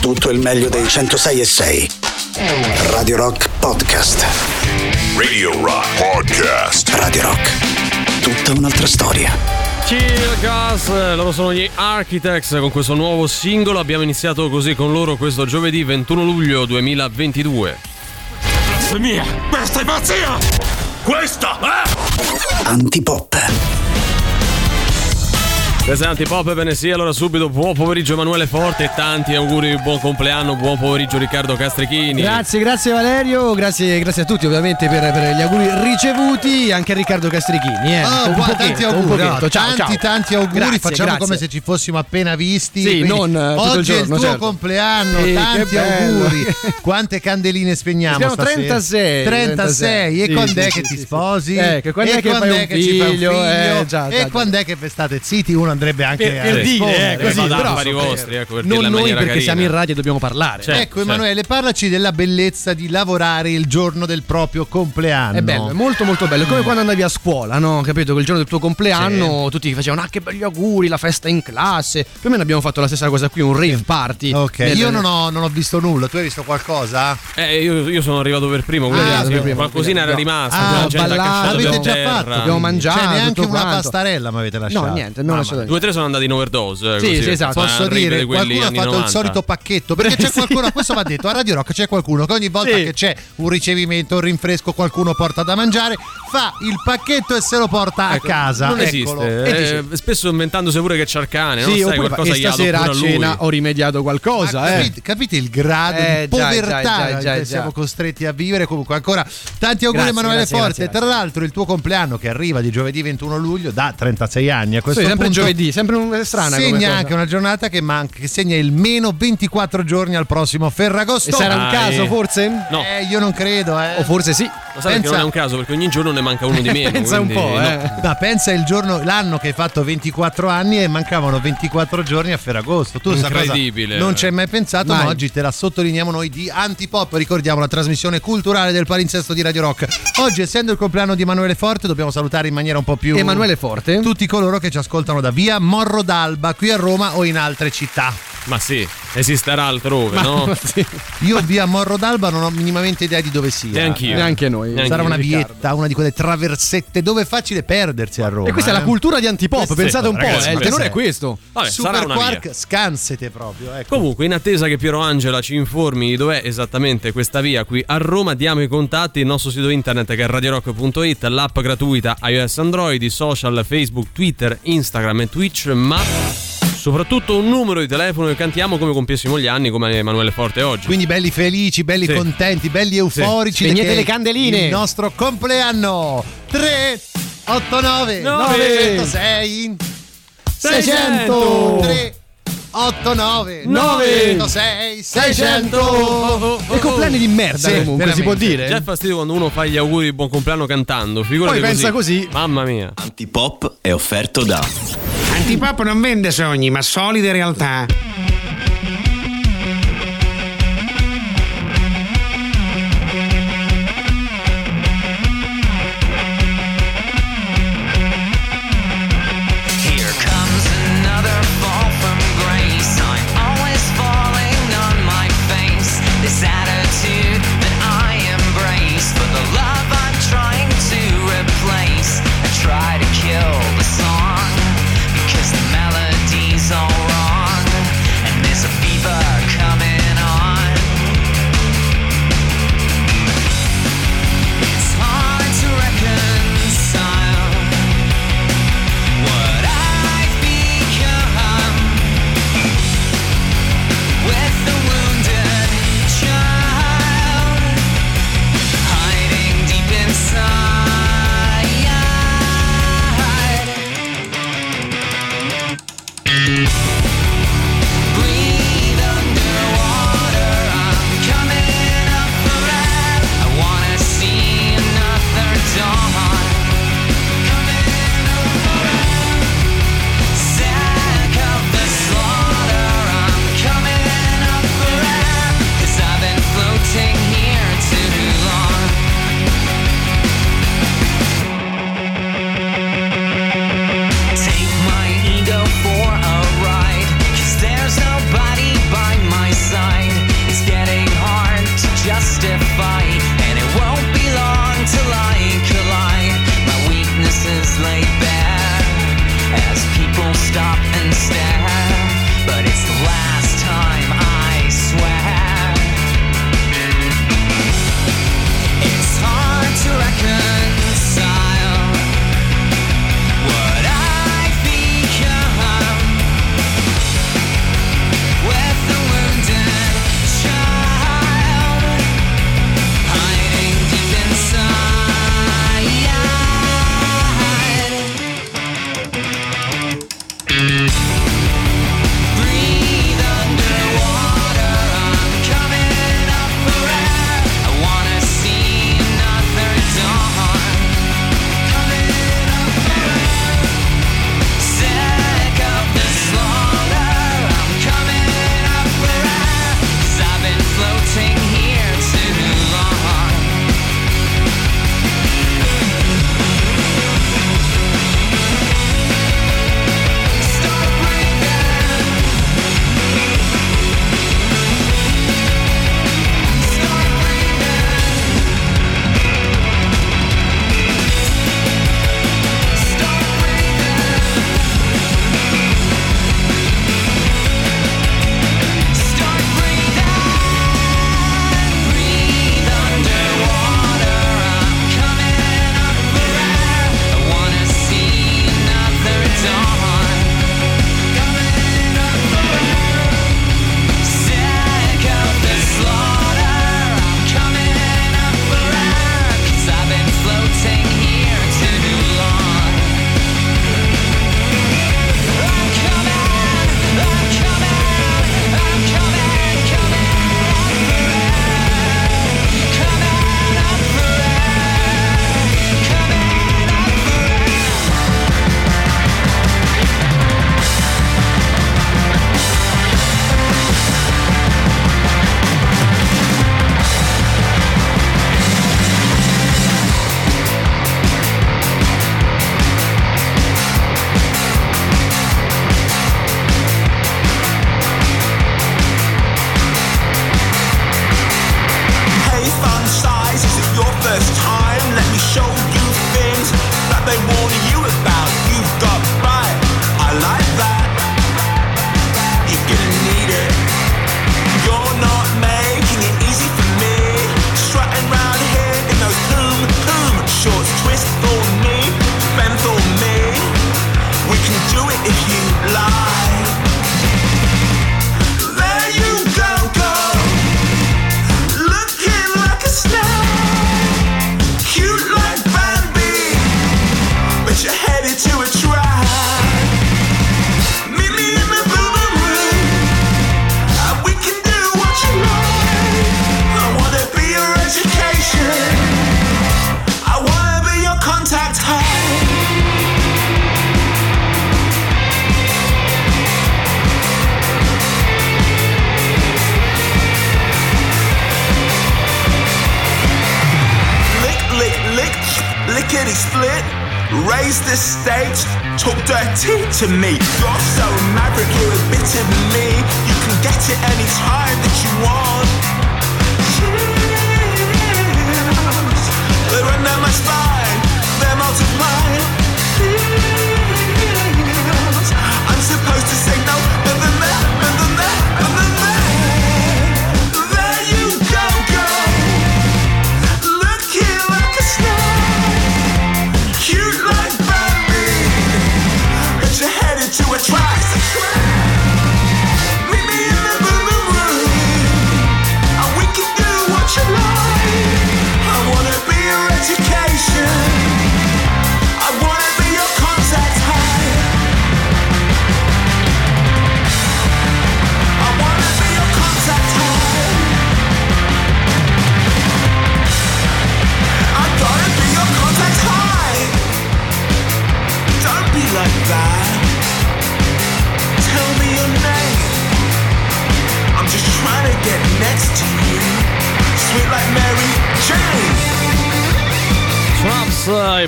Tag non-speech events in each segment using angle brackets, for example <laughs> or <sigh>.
tutto il meglio dei 106 e 6. Radio Rock Podcast. Radio Rock Podcast. Radio Rock. Tutta un'altra storia. Chill Gas, loro sono gli Architects con questo nuovo singolo. Abbiamo iniziato così con loro questo giovedì 21 luglio 2022. Blasfemia! Questa è pazzia! Questa è... Antipop. Questa è Antipop, bene sì, allora subito buon pomeriggio Emanuele Forte e tanti auguri, buon compleanno, buon pomeriggio Riccardo Castrichini. Grazie, grazie Valerio, grazie, grazie a tutti ovviamente per, per, gli auguri ricevuti, anche a Riccardo Castrichini. Eh. Oh, un buona, pochetto, tanti un auguri, pochetto. no, ciao, tanti ciao. tanti auguri, Grazie, facciamo grazie. come se ci fossimo appena visti. Sì, non, eh, oggi è il giorno, tuo certo. compleanno, Sì, tanti auguri. <laughs> Quante candeline spegniamo Spegniamo stasera? 36, 36. E sì, quando sì, è sì, che sì, ti sì. sposi? Eh, che quando e è che quando è un che ci fai un figlio? Eh, e quando è che state zitti? Uno andrebbe anche Per- a per dire, eh, così, però- affari vostri, ecco, per Non noi perché carina. siamo in radio e dobbiamo parlare. Certo. Ecco Emanuele, parlaci della bellezza di lavorare il giorno del proprio compleanno. È bello, è molto molto bello. È come quando andavi a scuola, no? Capito? Quel giorno del tuo compleanno tutti ti facevano, ah che belli auguri, la festa in classe. Più o meno abbiamo fatto la stessa cosa qui, un rave party. Ok, Nel- io non ho, non ho visto nulla, tu hai visto qualcosa? Eh, io, io sono arrivato per primo, quindi Ah, sì, per primo, qualcosina era rimasta. Ah, ballato, per già terra. fatto? Abbiamo mangiato. Cioè, neanche una quanto. pastarella mi avete lasciato. No, niente, non Mamma assolutamente. Due o tre sono andati in overdose. eh, Sì, così, sì, esatto. Posso rave dire, di qualcuno ha fatto il 90. solito pacchetto. Perché c'è <laughs> qualcuno, questo va detto, a Radio Rock c'è qualcuno che ogni volta Sì. che c'è un ricevimento, un rinfresco, qualcuno porta da mangiare, fa il pacchetto e se lo porta Ecco, a casa. Non Eccolo. esiste. Eh, spesso inventandosi pure che c'è il cane, non Sì, sai oppure qualcosa gli stasera a cena ho rimediato qualcosa, Ma eh. capite, capite il grado Eh, di povertà già, già, che già, già. siamo costretti a vivere comunque ancora tanti auguri Grazie, Emanuele grazie, Forte grazie, tra l'altro il tuo compleanno che arriva di giovedì 21 luglio da 36 anni a questo Sì, punto giovedì, sempre un strana come segna cosa. anche una giornata che, manca, che segna il meno 24 giorni al prossimo Ferragosto E sarà un caso forse? No. eh, io non credo eh. O forse sì. Lo sai che Pensa- non è un caso perché ogni giorno ne manca uno di meno. <laughs> Pensa un quindi po', no. eh. Ma pensa il giorno, l'anno che hai fatto 24 anni e mancavano 24 giorni a Ferragosto. Tu Incredibile. non ci hai mai pensato, Mai. ma oggi te la sottolineiamo noi di Antipop. Ricordiamo la trasmissione culturale del palinsesto di Radio Rock. Oggi, essendo il compleanno di Emanuele Forte, dobbiamo salutare in maniera un po' più. Emanuele Forte. Tutti coloro che ci ascoltano da via Morro d'Alba, qui a Roma o in altre città. Ma sì, esisterà altrove, no? <laughs> Sì. Io via Morro d'Alba non ho minimamente idea di dove sia. Neanch'io. Neanche noi. Neanche Sarà io. una Riccardo. vietta, una di quelle traversette dove è facile perdersi a Roma. E questa è la eh. cultura di antipop, Questo- pensate un po', ragazzi, eh, il ma tenore è questo. Vabbè, sarà Super una Quark, via. scansete proprio. Ecco. Comunque, in attesa che Piero Angela ci informi di dov'è esattamente questa via qui a Roma, diamo i contatti, il nostro sito internet che è radiorock.it, l'app gratuita iOS Android, i social Facebook, Twitter, Instagram e Twitch, ma soprattutto un numero di telefono che cantiamo come compiessimo gli anni, come Emanuele Forte oggi. Quindi belli felici, belli Sì. contenti, belli euforici. Spegnete perché le candeline. Il nostro compleanno 3 8 9 Nove. 906 600. 3 8 9 Nove. 906 600. 600 E compleanni di merda Sì, comunque, si può veramente. dire. Già è fastidio quando uno fa gli auguri di buon compleanno cantando. Figurati Poi pensa così. Mamma mia. Antipop è offerto da Antipop non vende sogni, ma solide realtà.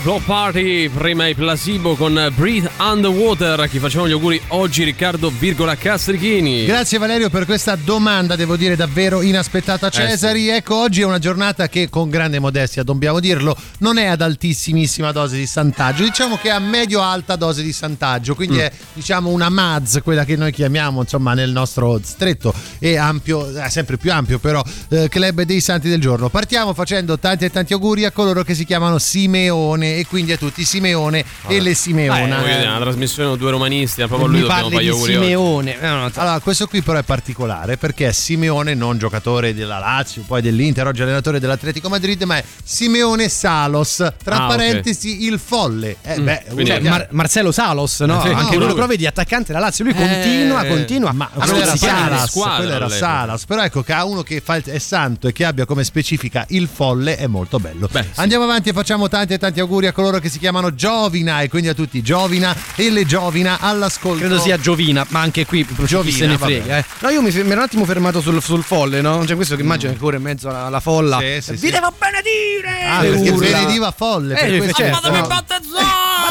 Blow Party, prima i Placebo con Breathe Underwater. A chi facciamo gli auguri oggi Riccardo, virgola Castrichini. Grazie Valerio per questa domanda, devo dire davvero inaspettata Cesari. Ecco, oggi è una giornata che con grande modestia, dobbiamo dirlo, non è ad altissimissima dose di santaggio, diciamo che è a medio-alta dose di santaggio, quindi Mm. è diciamo una MAZ, quella che noi chiamiamo insomma nel nostro stretto e ampio, eh, sempre più ampio però, eh, club dei santi del giorno. Partiamo facendo tanti e tanti auguri a coloro che si chiamano Simeone e quindi a tutti Simeone e le Eh, Simeona. voglio dire, una trasmissione due romanisti, proprio a lui Mi dobbiamo parli fare gli di auguri oggi. Simeone. Eh, no, Allora, questo qui però è particolare perché è Simeone, non giocatore della Lazio, poi dell'Inter, oggi allenatore dell'Atletico Madrid, ma è Simeone Salos, tra Ah, parentesi il folle. Eh, beh, quindi- Cioè, Mar- Marcelo Salos, no? Sì, Anche no, lui lui- però vedi attaccante della Lazio, lui continua, Eh, continua ma a quello era. Salas, squadra quello era. Salas, però ecco che ha uno che fa è santo e che abbia come specifica il folle è molto bello. Beh, sì. Andiamo avanti e facciamo tanti e tanti auguri a coloro che si chiamano Giovina e quindi a tutti Giovina e le Giovina all'ascolto. Credo sia Giovina, ma anche qui Giovina, se ne frega. Eh. No, io mi, fe- mi ero un attimo fermato sul, sul folle, no? Cioè, questo che immagino che corre in mezzo alla, alla folla. Sì, sì, Vi sì. devo benedire! Ah, perché urla. benediva folle. per Eh, questo- certo, Fatemi no. battezzare!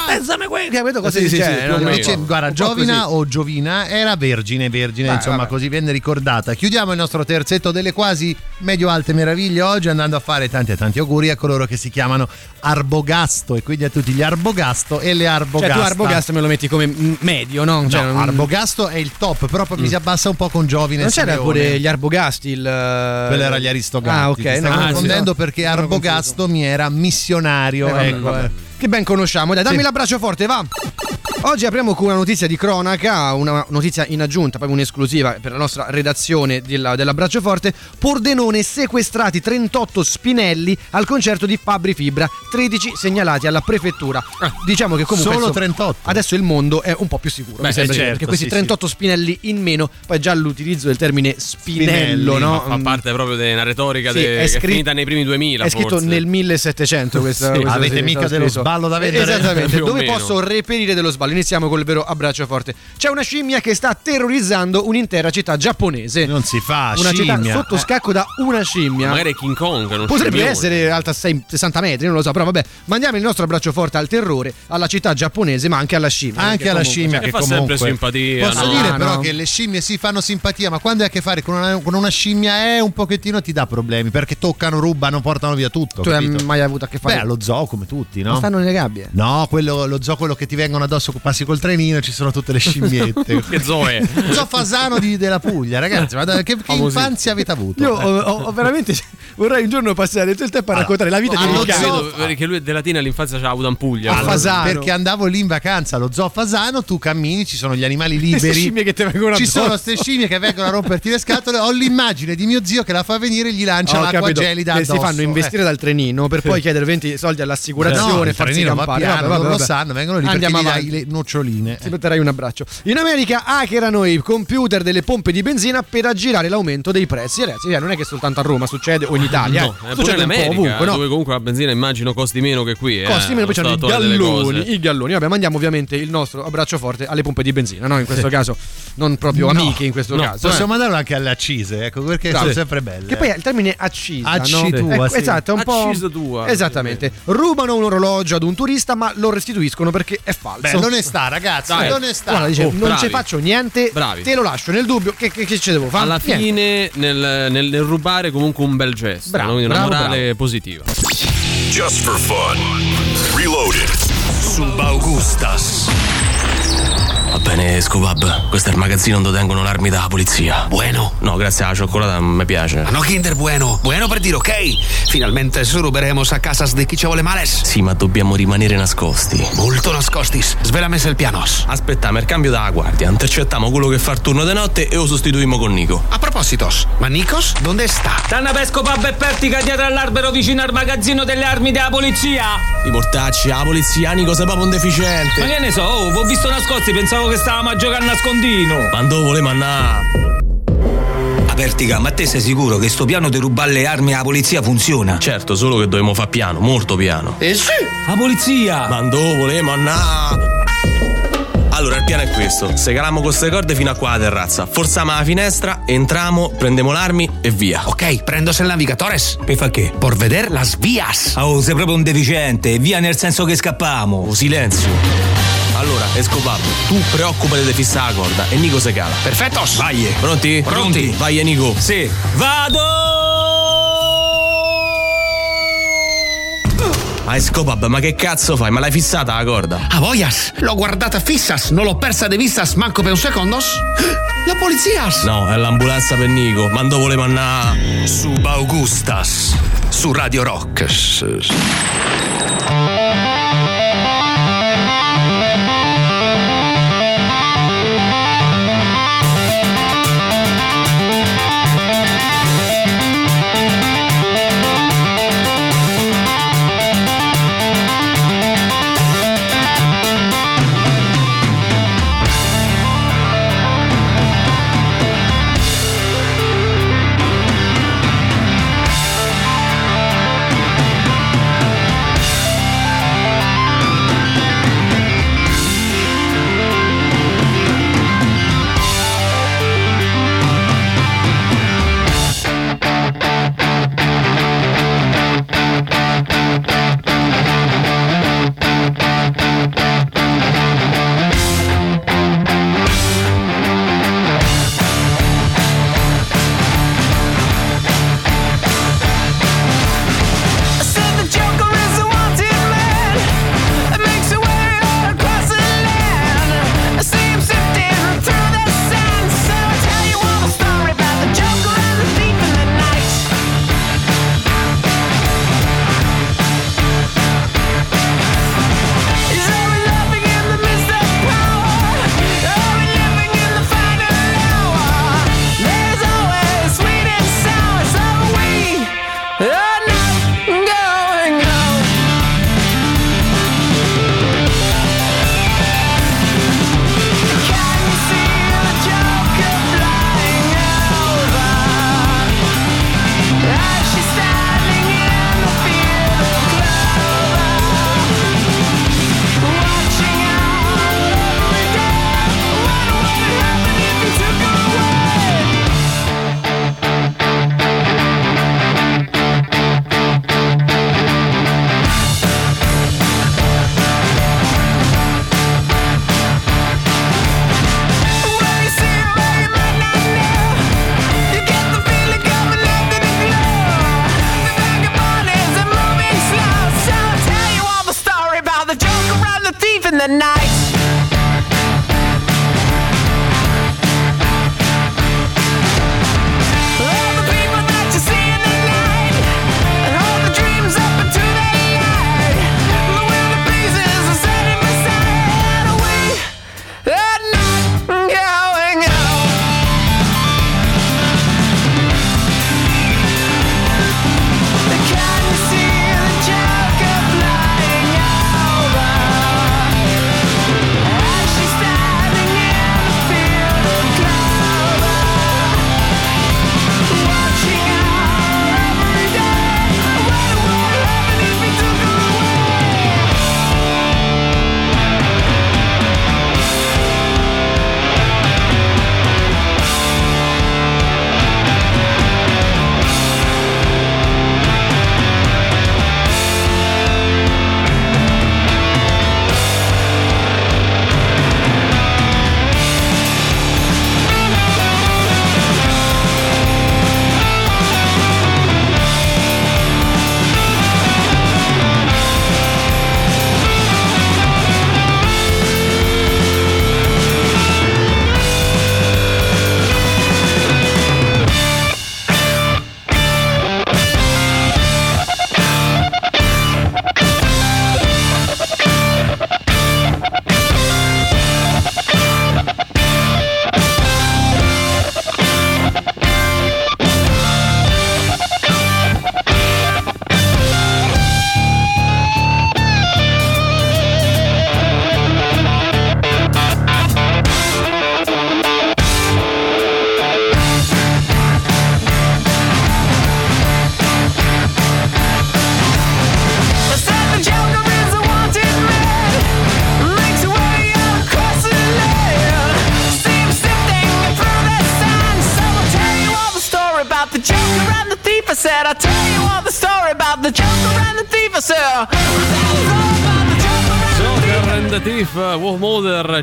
Battezzami! Capito cosa Sì, si sì, dice? sì, no? più o meno. Invece, guarda, Giovina così. o Giovina era vergine, vergine, Vai, insomma, vabbè. così venne ricordata. Chiudiamo il nostro terzetto delle quasi medio-alte meraviglie oggi andando a fare tanti e tanti auguri a coloro che si chiamano Arbogasto e quindi a tutti gli Arbogasto e le Cioè, Arbogasta. tu Arbogast me lo metti come mm, medio, no? Cioè, No, Arbogasto è il top, però poi mi si abbassa un po' con Giovine. Non c'era pure gli Arbogasti, il. Quello era gli Aristogatti. Ah, ok. Ti no, confondendo sì. perché Arbogasto mi era missionario. Eh, ecco, vabbè. Che ben conosciamo. Dai, dammi Sì. l'abbraccio forte, va. Oggi apriamo con una notizia di cronaca, una notizia in aggiunta, proprio un'esclusiva per la nostra redazione della- dell'Abbraccio Forte. Pordenone sequestrati 38 spinelli al concerto di Fabri Fibra, 13 segnalati alla prefettura. Diciamo che comunque Solo insomma, 38. adesso il mondo è un po' più sicuro. Beh, mi sembra, eh, certo, perché questi sì, 38 spinelli in meno, poi già l'utilizzo del termine spinello, Spinelli, no? Fa parte proprio una retorica Sì, de- è è finita nei primi 2000 È scritto forse. nel 1700 questa, Sì. questa- Avete sì, mica dello scritto. Sballo da vendere? Esattamente, dove posso reperire dello sballo? Iniziamo col vero abbraccio forte. C'è una scimmia che sta terrorizzando un'intera città giapponese. Non si fa, una città scimmia. sotto scacco da una scimmia. Magari è King Kong, non Potrebbe scimmione. essere alta 6 60 metri, non lo so, però vabbè, mandiamo il nostro abbraccio forte al terrore, alla città giapponese, ma anche alla scimmia. Anche alla comunque, scimmia che fa sempre comunque simpatia, posso no? dire Ah, però no. che le scimmie si fanno simpatia ma quando hai a che fare con una, con una scimmia è un pochettino ti dà problemi perché toccano rubano portano via tutto Tu hai capito? mai avuto a che fare? beh allo zoo come tutti no? Non stanno nelle gabbie. no quello, lo zoo quello che ti vengono addosso passi col trenino ci sono tutte le scimmiette <laughs> Che zoo è? zoo Fasano di- della Puglia ragazzi ma da- che, che infanzia avete avuto Io Eh. ho- ho veramente vorrei un giorno passare tutto il tempo a raccontare la vita di un cane. zoo- Credo perché lui della Latina all'infanzia ce l'ha avuto in Puglia. A Allora, Fasano. perché andavo lì in vacanza allo zoo Fasano tu cammini ci sono gli animali <laughs> Queste liberi scimmie che ti vengono ci addosso. sono queste scimmie che vengono a romperti le scatole ho l'immagine di mio zio che la fa venire e gli lancia Ho l'acqua capito, gelida che si addosso. fanno investire Eh. dal trenino per poi chiedere 20 soldi No, all'assicurazione il farsi trenino va campare. piano, Vabbè, loro vabbè, lo vabbè. sanno, vengono lì Andiamo perché gli dai avanti. le noccioline. Ti metterai un abbraccio. In America hackerano i computer delle pompe di benzina per aggirare l'aumento dei prezzi. Ragazzi, eh, non è che soltanto a Roma succede o in Italia, No, eh. pure in succede America, ovunque, no? dove comunque la benzina immagino costi meno che qui. eh. Costi meno, poi c'hanno i galloni, i galloni. Vabbè, mandiamo ovviamente il nostro abbraccio forte alle pompe di benzina, no? In questo caso, non proprio No. amiche in questo No, caso. Possiamo eh. mandarlo anche alle accise, ecco, perché sono sempre belle. Che poi il termine accisa, Acci no? tua, Ecco, sì. Esatto, è un po'. Accisa tua. Esattamente. Rubano un orologio ad un turista, ma lo restituiscono perché è falso. Beh, non è sta, ragazzi, Dai. non è sta. Dice, Oh, non ci faccio niente, Bravi. te lo lascio nel dubbio. Che, che, che ci devo fare? Alla Niente. fine, nel, nel- nel rubare, comunque un bel gesto. Bravo, no? Quindi una bravo, morale positiva. Just for fun. Reloaded. Subaugustas. Va bene, Scopab, questo è il magazzino dove tengono l'armi della polizia. Bueno. No, grazie alla cioccolata non mi piace. No Kinder bueno. Bueno per dire ok. Finalmente ruberemos a casas de chi ci vuole males. Sì, ma dobbiamo rimanere nascosti. Molto nascostis. Svelame il pianos. Aspettiamo il cambio della guardia, intercettiamo quello che fa il turno di notte e lo sostituiamo con Nico. A propositos, ma Nikos dove sta? Tanna pesco pub e pertica dietro all'albero vicino al magazzino delle armi della polizia. I mortacci, la polizia, Nico sei proprio un Ma deficiente. che ne so, oh, ho visto nascosti, pensavo che stavamo a giocare a nascondino. Ma dove volemo andare? Apertica, ma te sei sicuro che sto piano di rubare le armi alla polizia funziona? Certo, solo che dobbiamo fare piano, molto piano. Eh sì. La polizia! Ma dove volemo andare? Allora, il piano è questo: se caliamo con queste corde fino a qua alla terrazza, forziamo la finestra, entriamo, prendiamo l'armi e via. Ok, prendo el navigatores. Per fa che? Por veder las vías. Oh, sei proprio un deficiente, via nel senso che scappamo. Oh, silenzio. Allora, Escobardo, tu preoccupati di fissare la corda e Nico se cala. Perfettos. Vai! Pronti? Pronti. Vai, Nico. Sì. Ma Escobab, ma che cazzo fai? Ma l'hai fissata la corda? A voyas. L'ho guardata fissas, non l'ho persa de vistas manco per un secondos. <gasps> La polizias. No, è l'ambulanza per Nico. Ma dove volemo andare? Subaugustas. Su Radio Rock.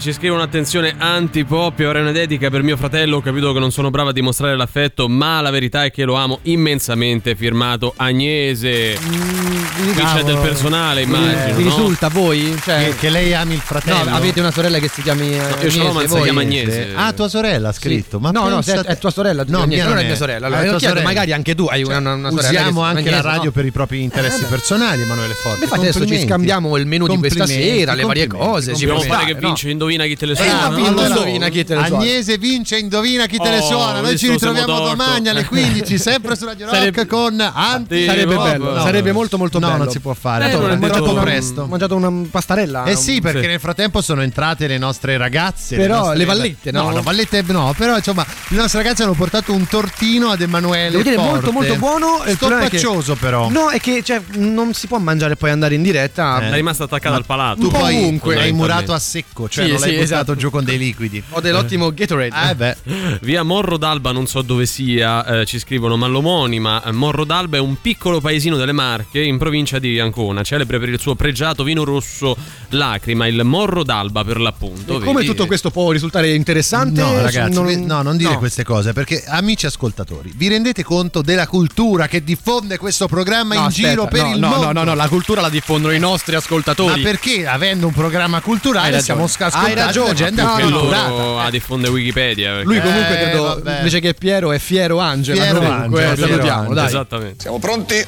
Ci scrive un'attenzione anti-pop ora è una dedica per mio fratello, ho capito che non sono brava a dimostrare l'affetto, ma la verità è che lo amo immensamente, firmato Agnese. Qui c'è del personale, immagino. Vi no? risulta a voi? Cioè, Che, che lei ami il fratello. no, avete una sorella che si chiami eh, io l'ho, ma si chiama Agnese. Ah, tua sorella ha scritto. Ma no, no, se è, è tua sorella. No, No, mia non è mia sorella. Ah, Allora, tua chiedo, sorella. magari anche tu hai una, una, una sorella. Usiamo che si- anche la Agnese, radio no? per i propri interessi personali, Emanuele Forte. Infatti adesso ci scambiamo il menù di questa sera, le varie cose. Ci Dobbiamo può fare che no? vince, indovina chi te le Eh, suona. ma no? Allora, indovina chi te le suona. Agnese vince, indovina chi te le Oh, suona. Noi ci ritroviamo domani alle 15, <laughs> sempre su Radio Rock Sarebbe- con Anti. Sarebbe no, bello, no. sarebbe molto molto No, bello. non si può fare. Eh, detto troppo una- presto. Ho mangiato una pastarella. Eh sì, perché Sì. nel frattempo sono entrate le nostre ragazze. Però nostre- le vallette, no? No, no, vallette no, però insomma, le nostre ragazze hanno portato un tortino ad Emanuele. Devo dire molto molto buono. e Stoppaccioso però. No, è che cioè, non si può mangiare e poi andare in diretta. È rimasta attaccata al palato. Tu un po' poi ovunque. l'hai murato a secco, cioè Sì, sì, buttato esatto. giù con dei liquidi. Ho dell'ottimo Gatorade. Eh beh, Via Morro d'Alba, non so dove sia, eh, ci scrivono, ma l'omonima eh, Morro d'Alba è un piccolo paesino delle Marche in provincia di Ancona, celebre per il suo pregiato vino rosso lacrima, il Morro d'Alba per l'appunto. E come vedi? tutto questo può risultare interessante? No, ragazzi, Non- no, non dire no. queste cose perché, amici ascoltatori, vi rendete conto della cultura che diffonde questo programma No, in aspetta, giro per no, il no, mondo? No, no, no, la cultura la diffondono i nostri Ma ascoltatori. perché avendo un programma culturale siamo ascoltati Hai ragione, gente no, no, Che no. acculturata. loro ah, diffonde Wikipedia. Lui comunque Eh, credo, vabbè. invece che Piero è Fiero Angela. Fiero comunque, Fiero salutiamo, dai. Esattamente. Siamo pronti?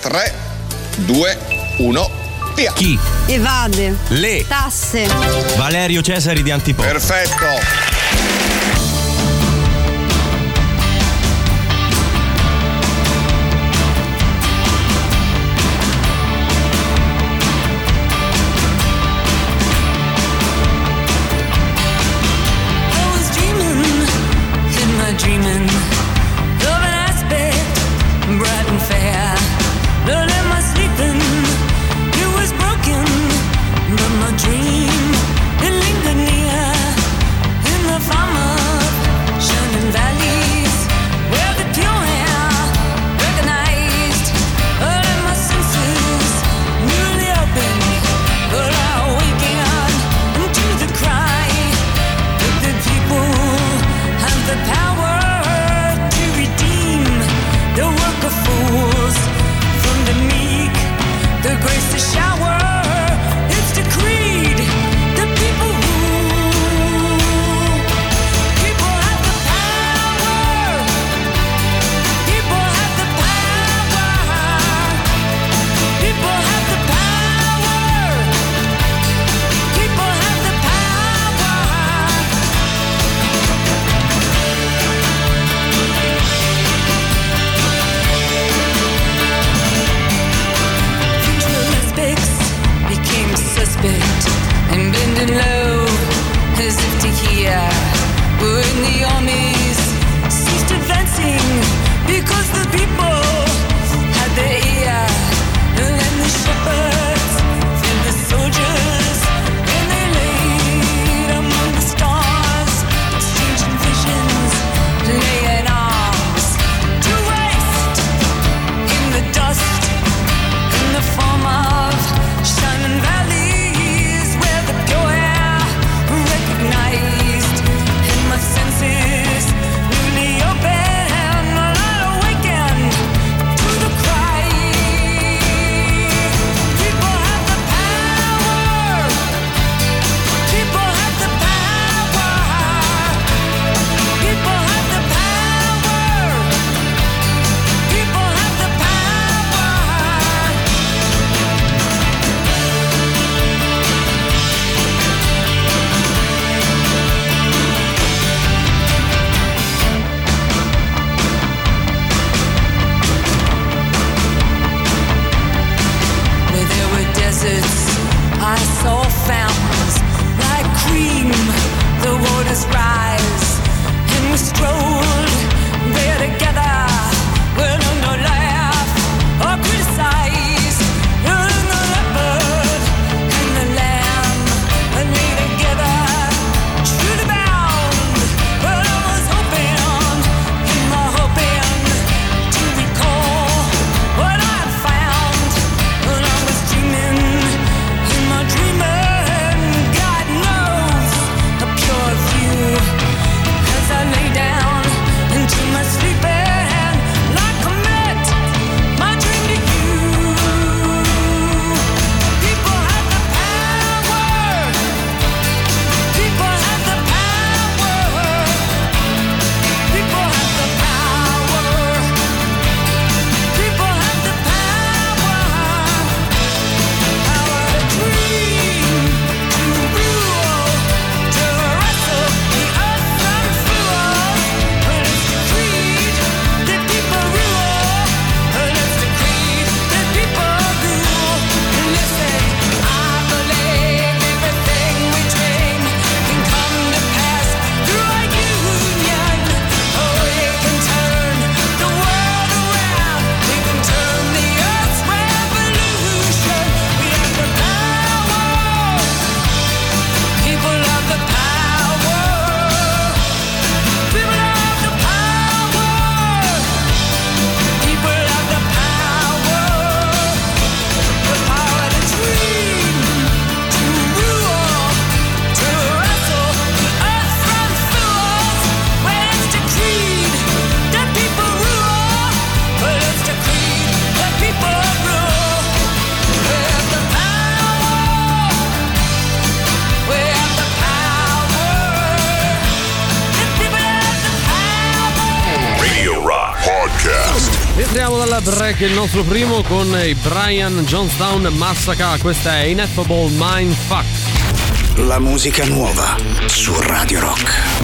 3, 2, 1, via! Chi? Evade. Le. Tasse. Valerio Cesari di Antipò. Perfetto! Dreaming, break, il nostro primo con i Brian Johnstown Massacre. Questa è Ineffable Mindfuck. La musica nuova su Radio Rock.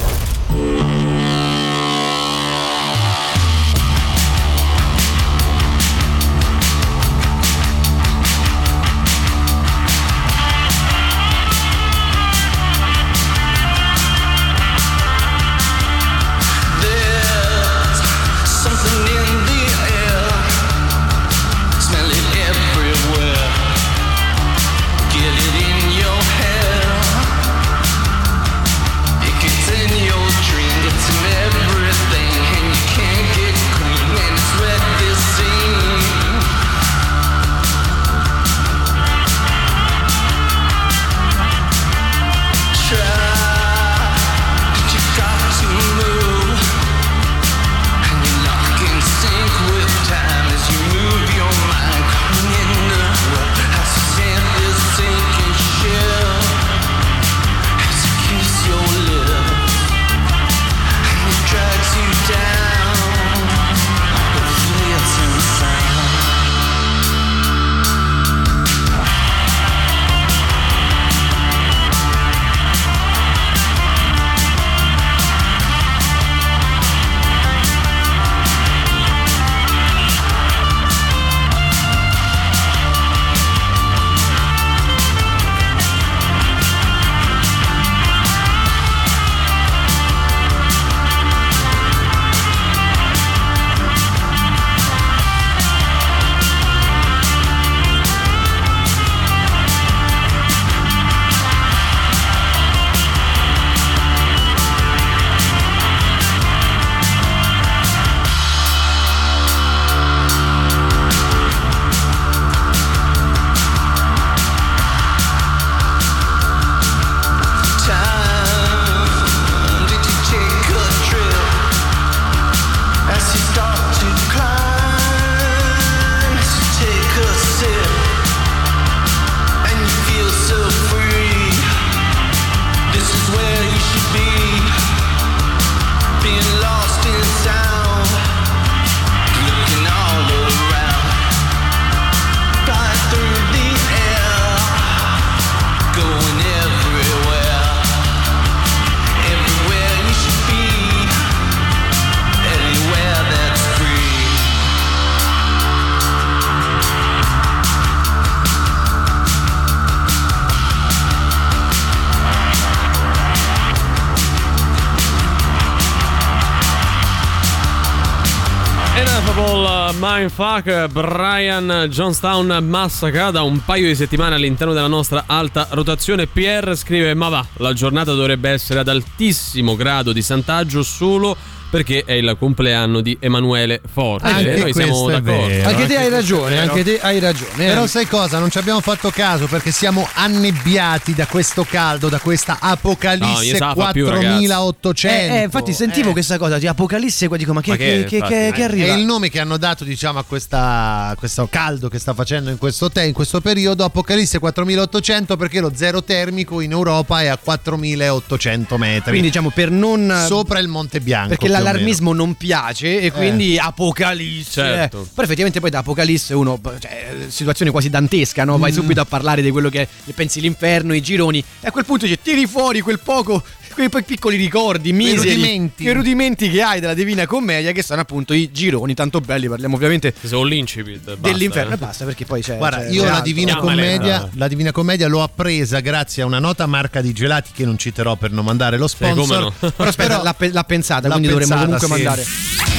Mindfuck, Brian Johnstown Massacre da un paio di settimane all'interno della nostra alta rotazione. PR scrive: Ma va, la giornata dovrebbe essere ad altissimo grado di santaggio solo perché è il compleanno di Emanuele Forte. Anche Noi siamo d'accordo. vero, Anche te hai ragione, vero. anche te hai ragione. eh. Però sai cosa? Non ci abbiamo fatto caso perché siamo annebbiati da questo caldo, da questa No, apocalisse più, 4800. Eh, eh, infatti sentivo questa cosa di Apocalisse qua dico ma che, Ma che- che- che- che- che È arriva? il nome che hanno dato diciamo a questa, questo caldo che sta facendo in questo, te- in questo periodo Apocalisse 4800 perché lo zero termico in Europa è a 4800 metri Quindi diciamo per non sopra il Monte Bianco perché meno. L'allarmismo non piace e quindi Apocalisse. Certo. eh. Però effettivamente poi da Apocalisse uno, cioè, situazione quasi dantesca, no? Vai subito a parlare di quello che pensi l'inferno, i gironi, e a quel punto dici tiri fuori quel poco, quei piccoli ricordi, miseri, rudimenti. quei rudimenti che hai della Divina Commedia, che sono appunto i gironi, tanto belli, parliamo ovviamente Sono l'incipit. basta, dell'inferno eh. e basta, perché poi c'è... Guarda, c'è- io la. Divina, Commedia, eh. la Divina Commedia l'ho appresa grazie a una nota marca di gelati che non citerò per non mandare lo come sponsor. no. Però aspetta, l'ha, l'ha pensata, l'ha quindi dovremmo pensata, comunque sì. mandare.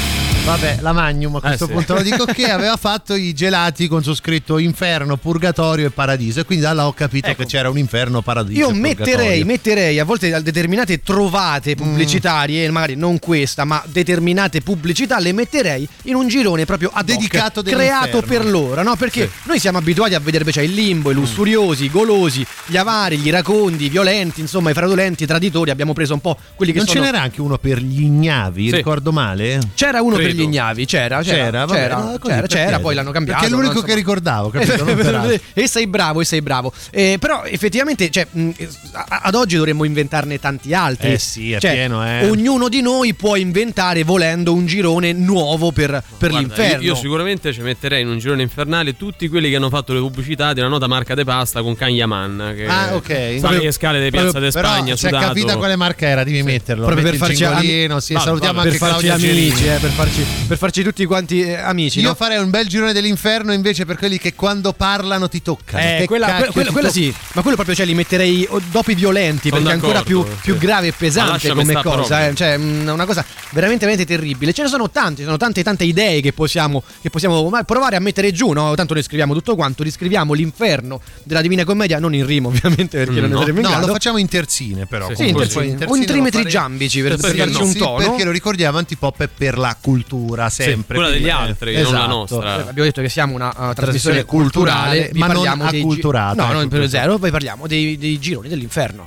Vabbè, la Magnum a questo sì. punto lo dico che <laughs> aveva fatto i gelati con su scritto inferno, purgatorio e paradiso e quindi da là ho capito Ecco. che c'era un inferno, paradiso. Io metterei, metterei a volte determinate trovate pubblicitarie, magari non questa, ma determinate pubblicità, le metterei in un girone proprio ad hoc, Dedicato creato dell'inferno. per loro, no? Perché noi siamo abituati a vedere invece il limbo, i lussuriosi, i golosi, gli avari, gli iracondi, i violenti, insomma, i fraudolenti, i traditori. Abbiamo preso un po' quelli che Non sono. ce n'era anche uno per gli ignavi, Sì. ricordo male? C'era uno per per gli ignavi, c'era, c'era, C'era, vabbè, c'era, no, così, c'era, poi l'hanno cambiato. Perché è l'unico no, che ricordavo, capito? <laughs> Per e sei bravo, e sei bravo. Eh, però effettivamente, cioè, mh, ad oggi dovremmo inventarne tanti altri. Eh sì, è Cioè, pieno, eh. Ognuno di noi può inventare, volendo, un girone nuovo per, per Guarda, l'inferno. Io, io sicuramente ci metterei in un girone infernale tutti quelli che hanno fatto le pubblicità della nota marca de pasta con Can Yaman. Che Ah, ok. Sale le scale di Piazza de Spagna, si è capita quale marca era, devi metterlo. Proprio per Metti il farci, cingolino, sì, Va- salutiamo vabbè, anche per farci Claudia amici, eh, per, farci, per farci tutti quanti eh, amici. Io no? farei un bel girone dell'inferno invece per quelli che quando parlano ti toccano. Eh, Che quella, quella- ti quella toccano? sì, ma quello proprio cioè, li metterei dopo i violenti Sono perché è ancora più, d'accordo, più sì. grave e pesante come cosa, eh, cioè mm, una cosa veramente, veramente terribile. Ce ne sono tante, sono tante, tante idee che possiamo, che possiamo provare a mettere giù, no? Tanto noi scriviamo tutto quanto, riscriviamo l'inferno della Divina Commedia, non in rima <laughs> ovviamente perché non ne No, saremo in no, grado. lo facciamo in terzine però. Sì, in terzine. O in trimetri giambici, per- per Perché darci no? un Sì, tono. Perché lo ricordiamo, Antipop è per la cultura sempre. quella degli eh, altri, non la esatto. nostra. Eh, Abbiamo detto che siamo una uh, trasmissione Trasmissione culturale, ma non dei gi- acculturata, No, non ecco, per zero, poi parliamo dei, dei gironi dell'inferno.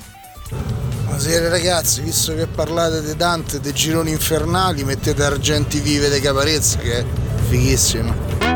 Buonasera ragazzi, visto che parlate di Dante, dei gironi infernali, mettete Argenti Vive dei Caparezza che è fighissimo.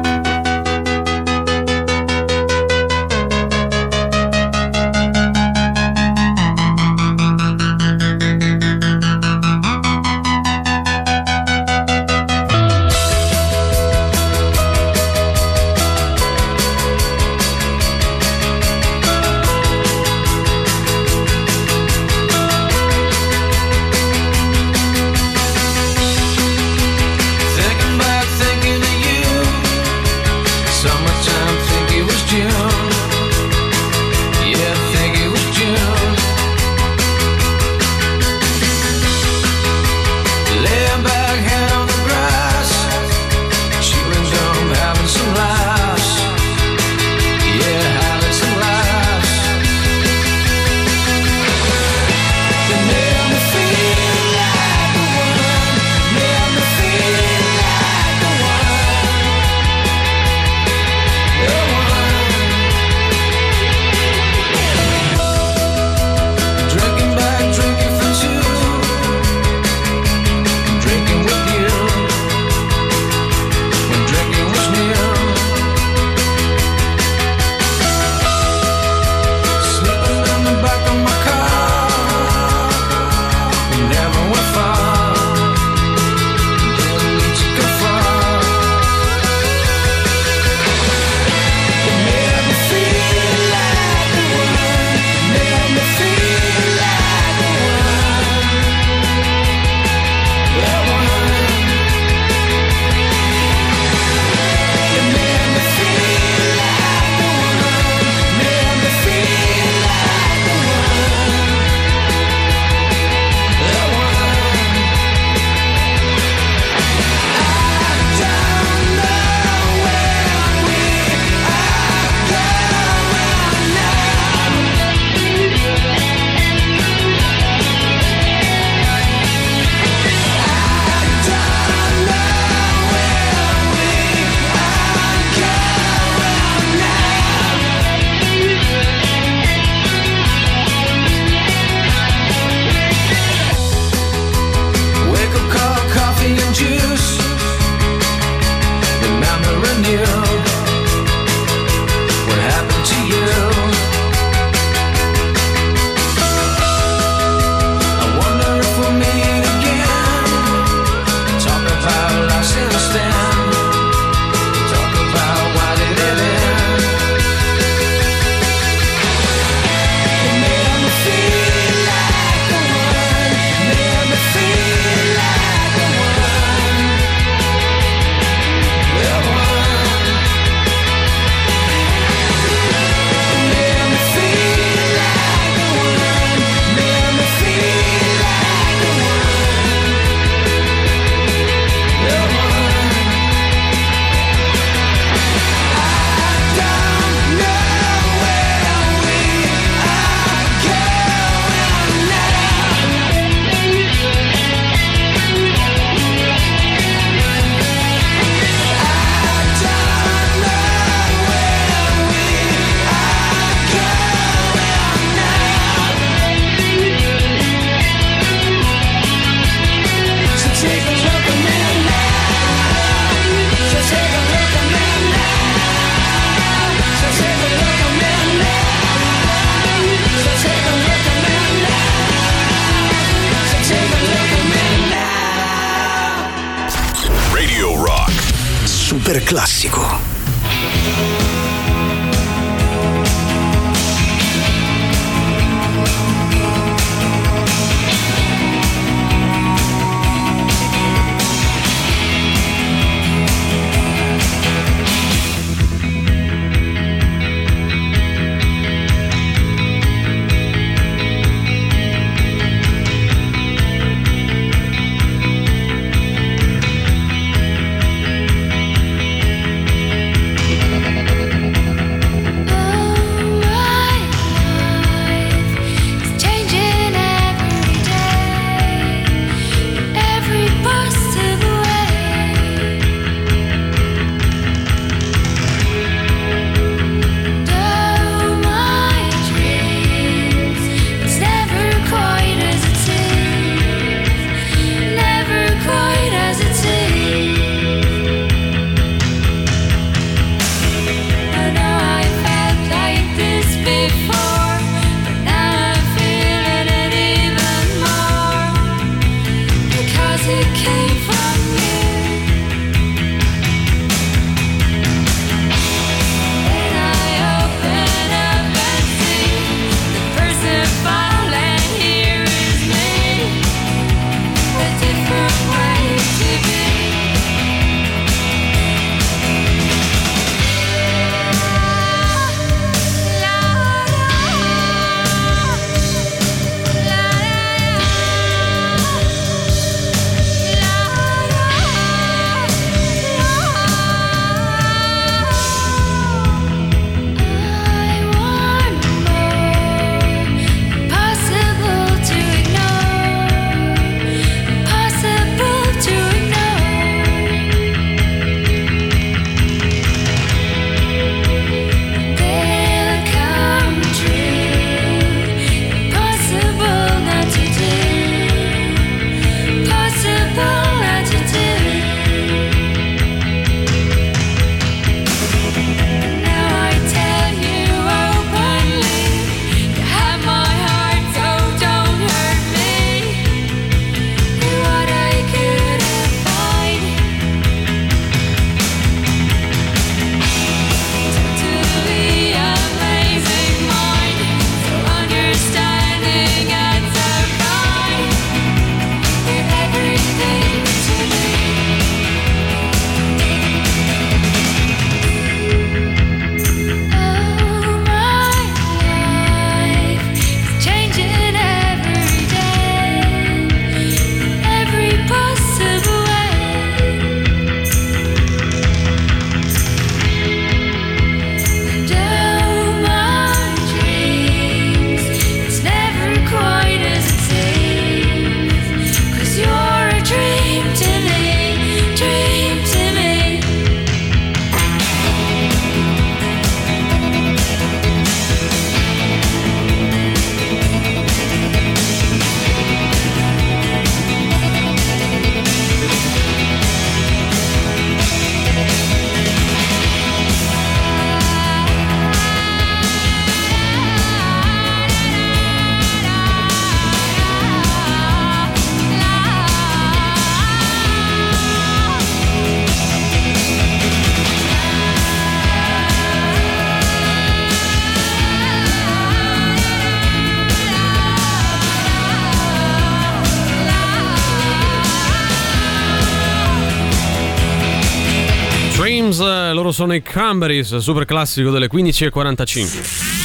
sono i Cranberries, super classico delle 15.45.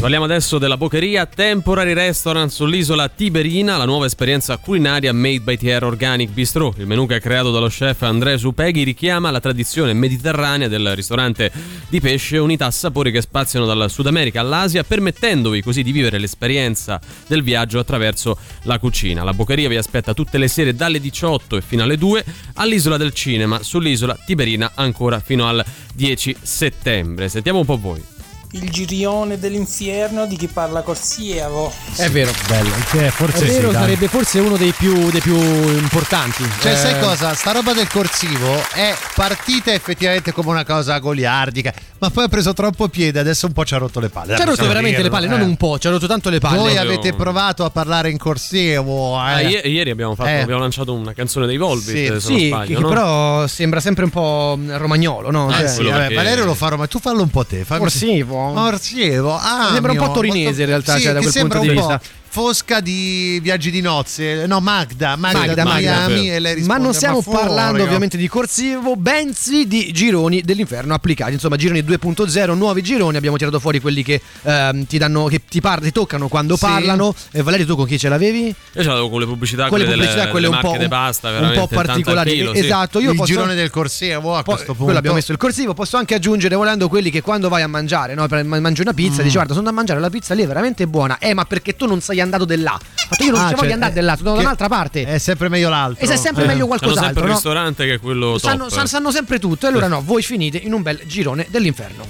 Parliamo adesso della Boccheria Temporary Restaurant sull'isola Tiberina, la nuova esperienza culinaria made by TR Organic Bistro. Il menù che è creato dallo chef Andrea Supeghi richiama la tradizione mediterranea del ristorante di pesce, unità a sapori che spaziano dal Sud America all'Asia, permettendovi così di vivere l'esperienza del viaggio attraverso la cucina. La Boccheria vi aspetta tutte le sere dalle 18 e fino alle 2 all'isola del cinema, sull'isola Tiberina ancora fino al 10 settembre. Sentiamo un po' voi il girione dell'inferno di chi parla col Sievo. È vero, bello. Cioè, forse è vero, sì, sarebbe forse uno dei più, dei più importanti. Cioè, eh... sai cosa? Sta roba del corsivo è partita effettivamente come una cosa goliardica, ma poi ha preso troppo piede, adesso un po' ci ha rotto le palle. Ci ha rotto veramente dirlo, le palle, eh. non un po', ci ha rotto tanto le palle. Voi Io... avete provato a parlare in corsivo. Ah, eh. Ah, i- ieri abbiamo, fatto, eh. abbiamo, lanciato una canzone dei Volbit, sì, sì sbaglio, che, no? però sembra sempre un po' romagnolo, no? Ah, cioè, sì, vabbè, perché... Valerio lo fa romagnolo, tu fallo un po' te, fammi... Corsivo. Corsivo, ah, Sembra un po' torinese in realtà, sì, cioè, da quel punto di vista. Fosca di viaggi di nozze, no Magda, Magda, Magda, da Magda. Miami e lei Ma risponde, non stiamo fuori, parlando oh." ovviamente di corsivo, bensì di gironi dell'inferno applicati. Insomma, gironi 2.0, nuovi gironi. Abbiamo tirato fuori quelli che ehm, ti danno, che ti, par- ti toccano quando Sì. parlano. E Valerio, tu con chi ce l'avevi? Io ce l'avevo con le pubblicità, Quelle quelle, pubblicità, delle, quelle un po', pasta, un po' tanto al particolari. chilo, sì. Esatto, io il posso girone del corsivo a Poi, questo punto. quello abbiamo messo il corsivo. Posso anche aggiungere, volendo, quelli che quando vai a mangiare, no? Mangi una Mm. pizza, dici guarda, sono da mangiare la pizza lì, è veramente buona. Eh, ma perché tu non sei andato di là? Fatto, io non Ah, ci cioè, voglio andare eh, di là, sono da che- un'altra parte. È sempre meglio l'altro. E se è sempre Eh. meglio qualcos'altro, sempre il no? ristorante che è quello Sanno, top. san- sanno sempre tutto, e allora no, voi finite in un bel girone dell'inferno.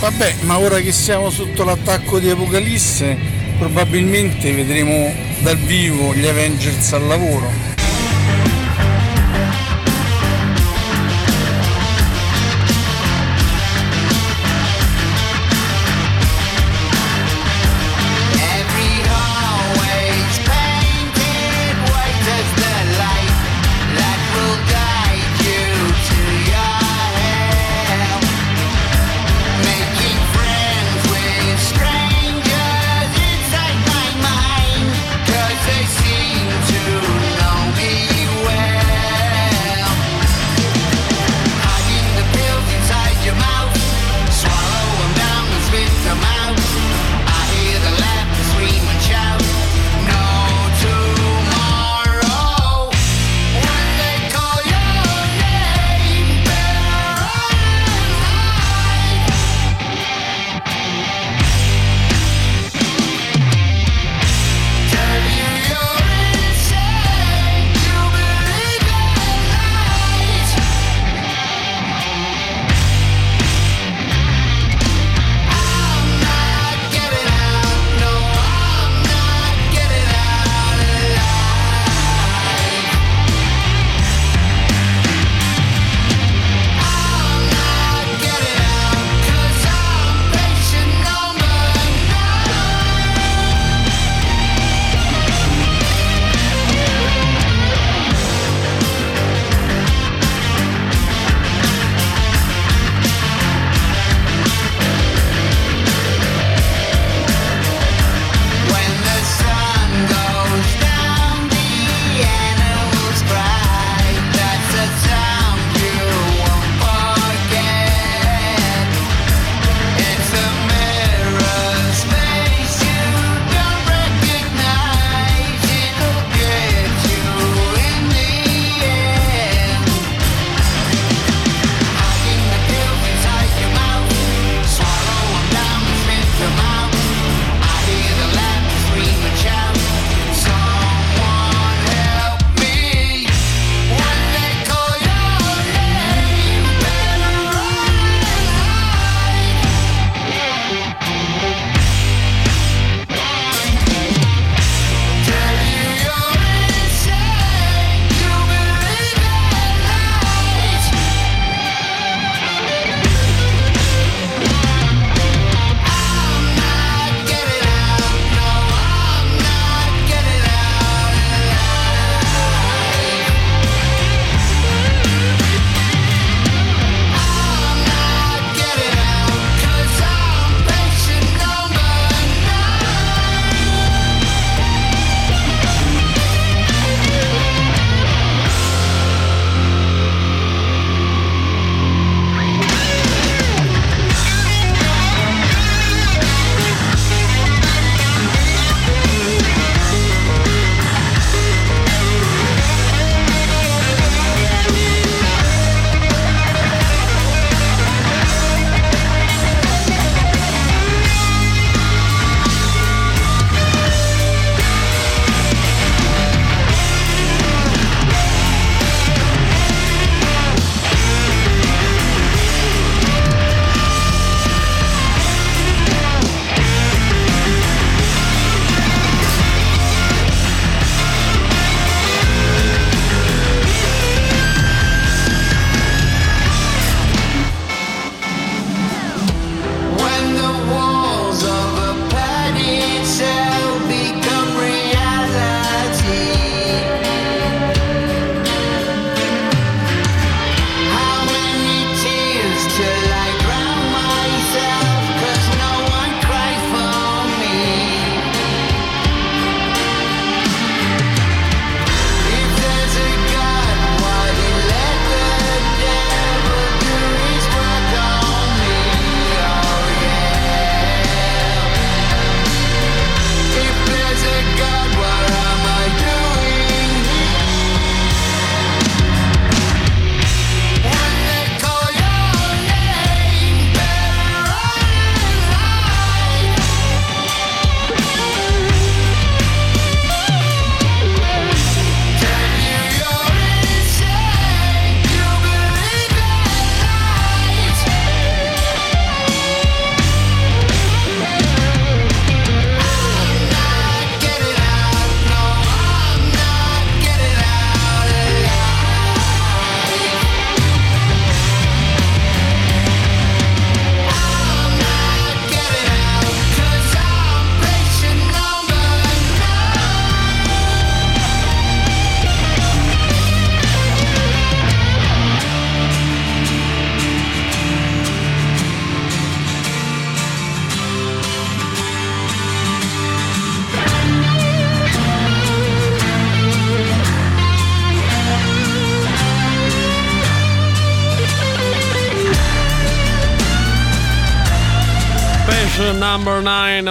Vabbè, ma ora che siamo sotto l'attacco di Apocalisse, probabilmente vedremo dal vivo gli Avengers al lavoro.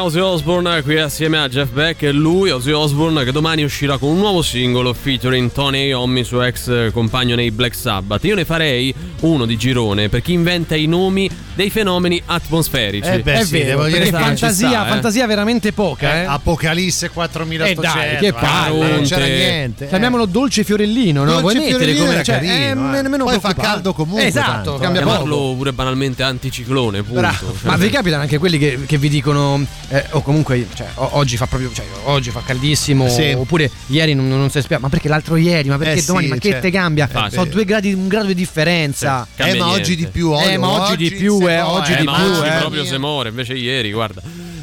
9 Ozzy Osbourne qui assieme a Jeff Beck e lui Ozzy Osbourne che domani uscirà con un nuovo singolo featuring Tony Iommi suo ex compagno nei Black Sabbath io ne farei uno di girone per chi inventa i nomi dei fenomeni atmosferici Eh beh, è sì, vero, devo dire fantasia, sta, eh. fantasia veramente poca, eh. Apocalisse 4800 Eh dai, che palle. non c'era niente. eh. Chiamiamolo dolce fiorellino, no? Dolce fiorellino come era cioè, carino, è eh. nemmeno Poi fa caldo comunque Esatto, tanto, cambia eh. poco. pure banalmente anticiclone punto Bravo. Cioè, Ma vi capitano anche quelli che, che vi dicono eh, o comunque cioè, o- oggi fa proprio cioè, oggi fa caldissimo Sì. oppure ieri non, non si spiega ma perché l'altro ieri ma perché Eh domani sì, ma che cioè, te cambia eh, sono sì. due gradi un grado di differenza Sì, Eh, ma oggi niente. di più, Eh, ma oggi di più, se eh, oggi Eh, di ma più, oggi eh. proprio se muore, invece ieri, guarda.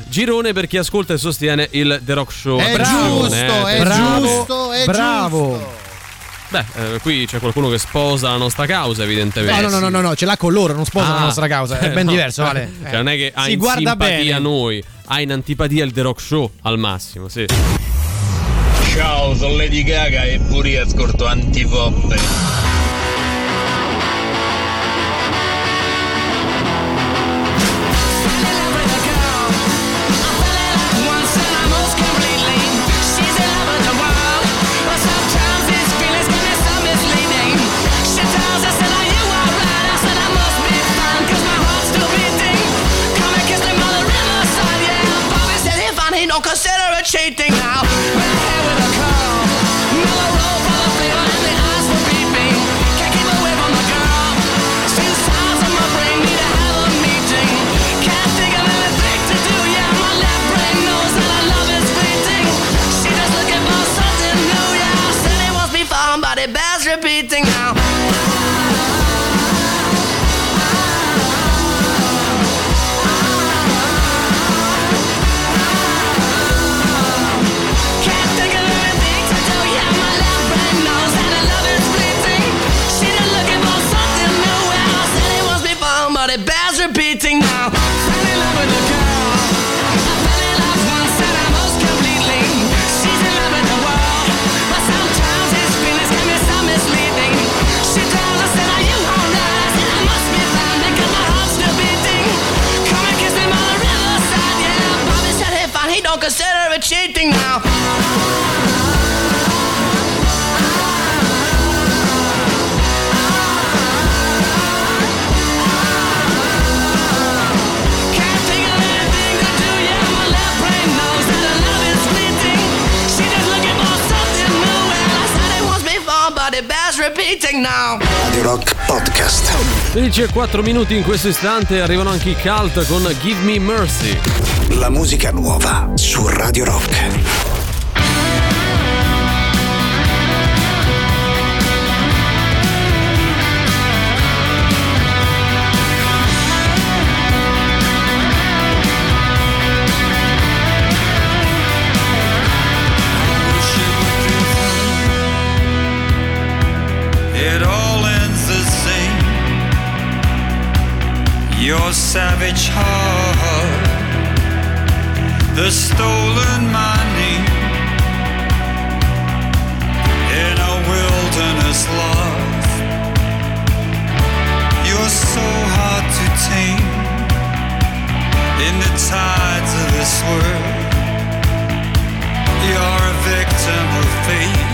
Girone per chi ascolta e sostiene il The Rock Show. È Attenzione, giusto, eh, è Bravo, giusto, è bravo. giusto. Beh, eh, qui c'è qualcuno che sposa la nostra causa, evidentemente. no, no, no, no, no, ce l'ha con loro, non sposa la Ah. nostra causa, è ben <laughs> No. diverso, vale. <laughs> Cioè, non è che ha si in guarda simpatia bene. noi, ha in antipatia il The Rock Show al massimo, sì. Ciao, sono Lady Gaga e pure io ascolto Antipop. Don't consider it cheating now. Hair with a mellow roll of flavor and the eyes were beeping. Can't keep away from the girl. My brain need meeting. Can't think of anything to do, yeah. My left brain knows that love is fleeting. Just looking for something new, yeah. But it bears repeating but it bears repeating now. Fell in love with a girl. I fell in love once and almost completely. She's in love with the world, but sometimes these feelings can be so misleading. She are you alright? I I must be because my heart's still beating. Come and kiss me on the riverside, yeah. Bobby said I he don't consider it cheating now. Repeating now. Radio Rock Podcast. 16 e 4 minuti in questo istante arrivano anche i cult con Give Me Mercy. La musica nuova su Radio Rock. Savage heart, the stolen money in a wilderness lost. You're so hard to tame in the tides of this world. You're a victim of fate.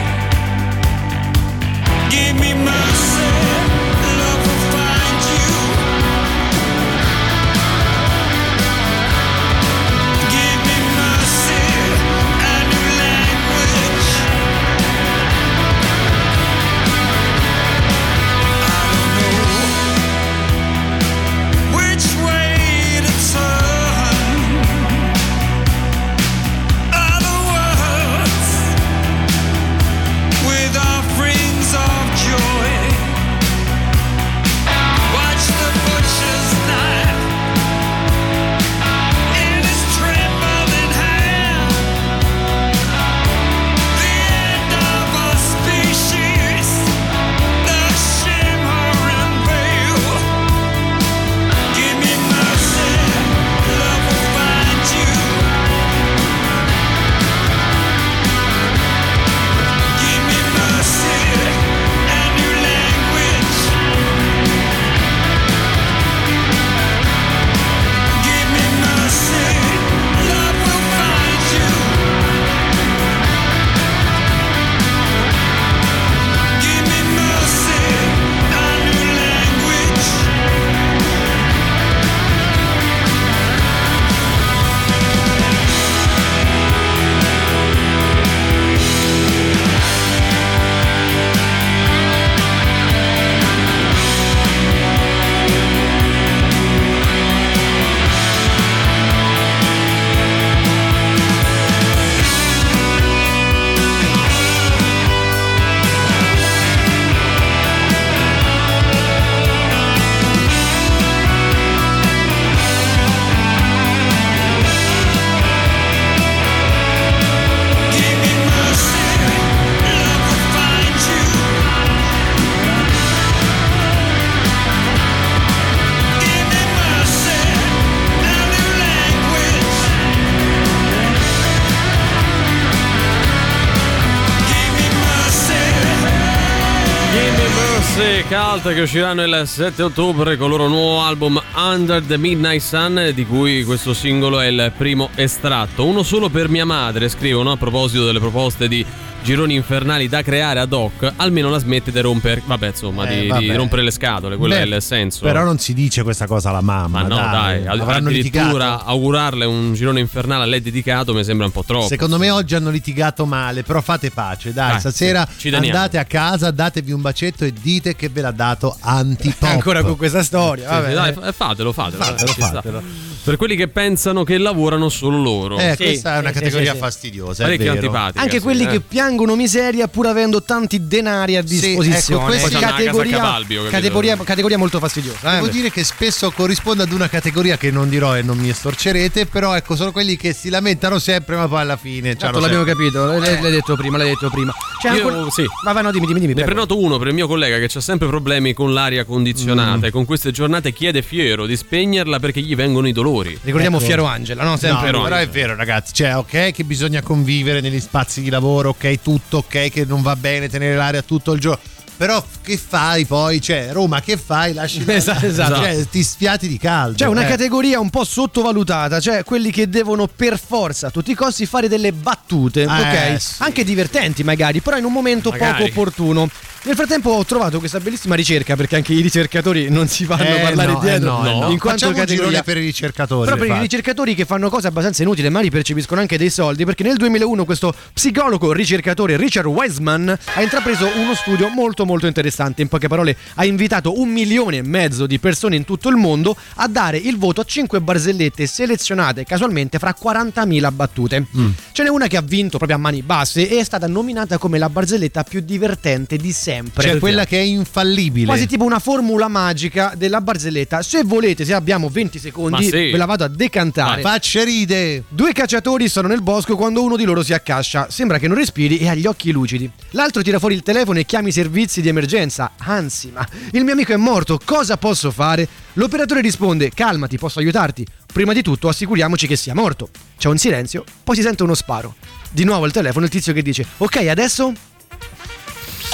Cult che usciranno il 7 ottobre con il loro nuovo album Under the Midnight Sun di cui questo singolo è il primo estratto. Uno solo per mia madre, scrivono a proposito delle proposte di gironi infernali da creare ad hoc, almeno la smette di rompere, vabbè insomma, Eh, di, vabbè. di rompere le scatole, quello Beh, è il senso. Però non si dice questa cosa alla mamma. Ma no, dai, avranno addirittura litigato. augurarle un girone infernale a lei dedicato mi sembra un po' troppo. Secondo me oggi hanno litigato male, però fate pace, dai, Dai, stasera sì, andate a casa, datevi un bacetto e dite che ve l'ha dato antipop. <laughs> Ancora con questa storia, Sì, vabbè. sì, dai, fa- fatelo, fatelo. Fatelo, fatelo. Per quelli che pensano che lavorano solo loro. Eh, questa è una sì, categoria sì, sì. fastidiosa, è Parecchio vero. antipatica. Anche sì, quelli eh. che piangono miseria pur avendo tanti denari a disposizione. ecco, questi- Poi c'hanno la casa a categoria, capito? categoria, categoria molto fastidiosa. eh. Devo dire che spesso corrisponde ad una categoria che non dirò e non mi estorcerete, però ecco, sono quelli che si lamentano sempre, ma poi alla fine. Certo, l'abbiamo sempre- capito, l'hai, l'hai detto prima, l'hai detto prima. C'è Io- ancora... sì. Vai, vai, no, dimmi, dimmi, dimmi. Ne prego. prenoto uno per il mio collega che ha sempre problemi con l'aria condizionata Mm. e con queste giornate chiede fiero di spegnerla perché gli vengono i dolori. Ricordiamo Ecco. Fiero Angela, no? No, Sempre lui. però è vero, ragazzi. Cioè, ok, che bisogna convivere negli spazi di lavoro, ok, tutto, ok, che non va bene tenere l'aria tutto il giorno. Però che fai poi? Cioè, Roma, che fai? Lasci <laughs> Esatto, esatto. Cioè, ti sfiati di caldo. C'è una eh. categoria un po' sottovalutata, cioè quelli che devono per forza a tutti i costi fare delle battute, ok? sì. Anche divertenti magari, però in un momento Magari. poco opportuno. Nel frattempo ho trovato questa bellissima ricerca perché anche i ricercatori non si fanno Eh, parlare no, dietro eh, no, eh, no. in quanto Facciamo un categoria girone per i ricercatori. Però per i ricercatori che fanno cose abbastanza inutili, ma percepiscono anche dei soldi, perché nel 2001 questo psicologo ricercatore Richard Wiseman ha intrapreso uno studio molto molto interessante. In poche parole, ha invitato un milione e mezzo di persone in tutto il mondo a dare il voto a 5 barzellette selezionate casualmente fra 40.000 battute. Mm. Ce n'è una che ha vinto proprio a mani basse e è stata nominata come la barzelletta più divertente di sempre. Cioè, quella che è infallibile. Quasi tipo una formula magica della barzelletta. Se volete, se abbiamo 20 secondi, Ma sì. ve la vado a decantare. Faccia ride. Due cacciatori sono nel bosco quando uno di loro si accascia. Sembra che non respiri e ha gli occhi lucidi. L'altro tira fuori il telefono e chiama i servizi di emergenza. Anzi, ma il mio amico è morto, cosa posso fare? L'operatore risponde: Calmati, posso aiutarti. Prima di tutto assicuriamoci che sia morto. C'è un silenzio, poi si sente uno sparo. Di nuovo al telefono il tizio che dice: Ok, adesso?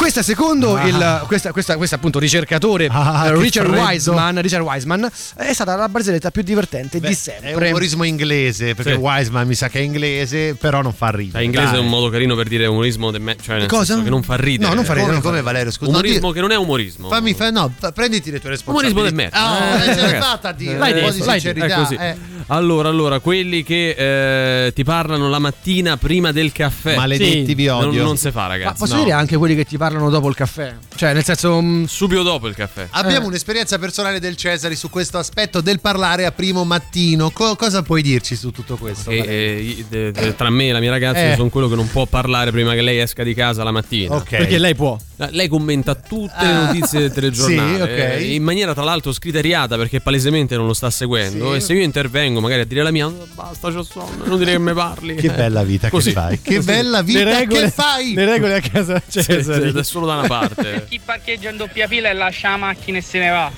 Questa secondo Ah. il questa, questa, questa appunto ricercatore Ah, eh, Richard. Wiseman, Richard Wiseman è stata la barzelletta più divertente Beh, di È sempre. un umorismo inglese, perché Sì. Wiseman mi sa che è inglese, però non fa ridere. Cioè, inglese dai. è un modo carino per dire umorismo de me, cioè nel Cosa? senso che non fa ridere. No, non fa ridere, Come, non come. Valerio, scusa. Umorismo no, che non è umorismo. fammi fa- no, fa- prenditi le tue responsabilità. Umorismo del merda. Oh, Eh, eh, ce l'hai fatta a dire. L'hai un po' detto, di sincerità. è eh. Allora, allora, quelli che eh, ti parlano la mattina prima del caffè. Maledetti, Sì. vi Non, odio. non si fa, Ma ragazzi. posso no. dire anche quelli che ti parlano dopo il caffè? Cioè, nel senso. mm, Subito dopo il caffè. Abbiamo Eh. un'esperienza personale del Cesari su questo aspetto del parlare a primo mattino. Co- cosa puoi dirci su tutto questo? Che, Valerio? eh, i- de- de- tra me e la mia ragazza Eh. io sono quello che non può parlare prima che lei esca di casa la mattina. Ok. Perché lei può. Eh, Lei commenta tutte le Ah. notizie del <laughs> telegiornale Sì, ok. eh, in maniera tra l'altro scriteriata perché palesemente non lo sta seguendo Sì. e se io intervengo magari a dire la mia "Oh, basta c'ho sonno non dire che mi parli Che Eh, bella vita <laughs> così. che fai. Che Così. bella vita Le regole, che fai. Le regole a casa sì, è solo da una parte <laughs> Chi parcheggia in doppia fila e lascia la macchina e se ne va.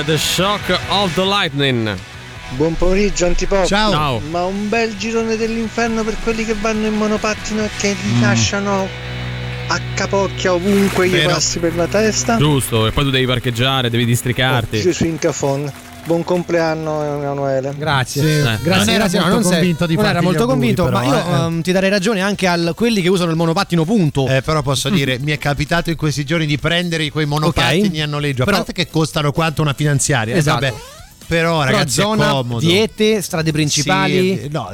Con The Shock of the Lightning. Buon pomeriggio Antipop. Ciao. Ciao. Ma un bel girone dell'inferno per quelli che vanno in monopattino e che li Mm. lasciano a capocchia ovunque gli Vero. passi per la testa. Giusto, e poi tu devi parcheggiare, devi districarti. Gesù in cafon. Buon compleanno Emanuele. Grazie, Sì. grazie, Non grazie. era no, molto non sei- convinto di non era molto auguri, convinto, però, ma io eh. ehm, ti darei ragione anche a quelli che usano il monopattino punto. Eh, però posso dire, mi è capitato in questi giorni di prendere quei monopattini Ok. a noleggio. A Però- parte che costano quanto una finanziaria. eh, Esatto. vabbè. Però, Però ragazzi, zona, è comodo. viete, strade principali. Sì, no,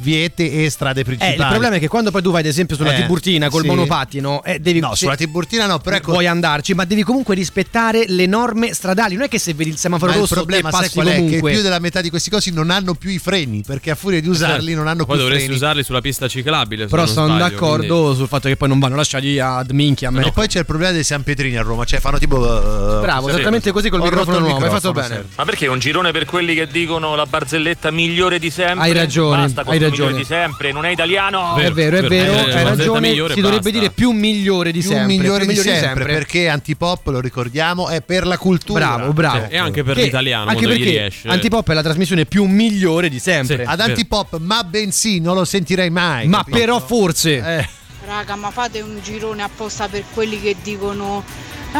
viete e strade Eh, principali. il problema è che quando poi tu vai ad esempio sulla Eh, Tiburtina col sì. monopattino eh, devi No, se- sulla Tiburtina no, però ecco- puoi andarci, ma devi comunque rispettare le norme stradali. Non è che se vedi il semaforo Ma il rosso problema te sai passi qual è? comunque. Che più della metà di questi cosi non hanno più i freni, perché a furia di usarli non hanno Poi più dovresti freni. usarli sulla pista ciclabile. Però sono sbaglio, d'accordo quindi- sul fatto che poi non vanno lasciati ad minchia. a me. E poi c'è il problema dei San Pietrini a Roma, cioè fanno tipo. uh, Bravo, sì, esattamente così col microfono il nuovo, hai fatto bene. Ma perché un girone per quelli che dicono la barzelletta migliore di sempre? Hai ragione, Basta hai migliore ragione. di sempre, non è italiano. è vero, è vero, hai ragione. Si dovrebbe dire più migliore di Più sempre. migliore più di sempre, perché antipop, lo ricordiamo, è per la cultura. Bravo, bravo. Sì, e anche per Che- l'italiano, Anche perché riesce. Antipop è la trasmissione più migliore di sempre. Ad antipop, ma bensì, non lo sentirei mai. Ma capito? però forse. Eh. Raga, ma fate un girone apposta per quelli che dicono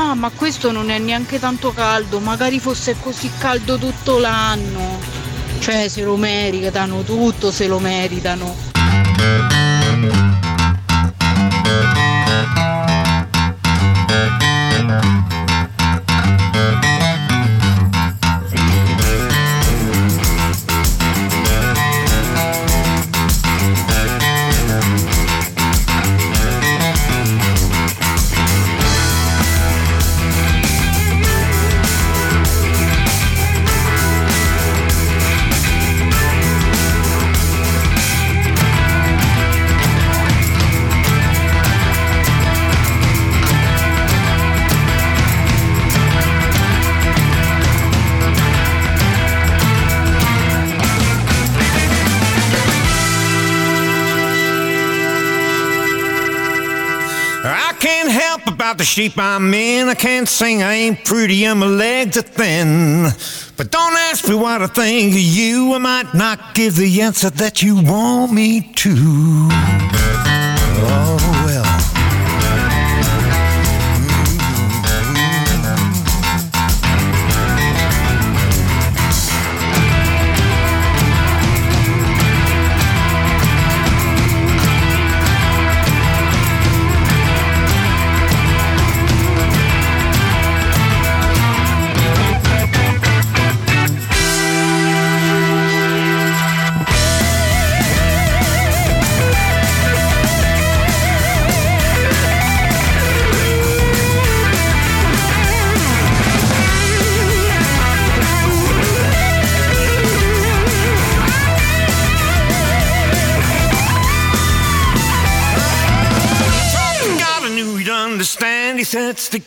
Ah, ma questo non è neanche tanto caldo, magari fosse così caldo tutto l'anno. Cioè, se lo meritano tutto, se lo meritano. The shape I'm in. I can't sing, I ain't pretty, and my legs are thin. But don't ask me what I think of you. I might not give the answer that you want me to.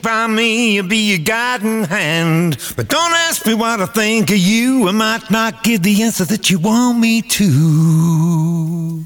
By me, you'll be your guiding hand. But don't ask me what I think of you. I might not give the answer that you want me to.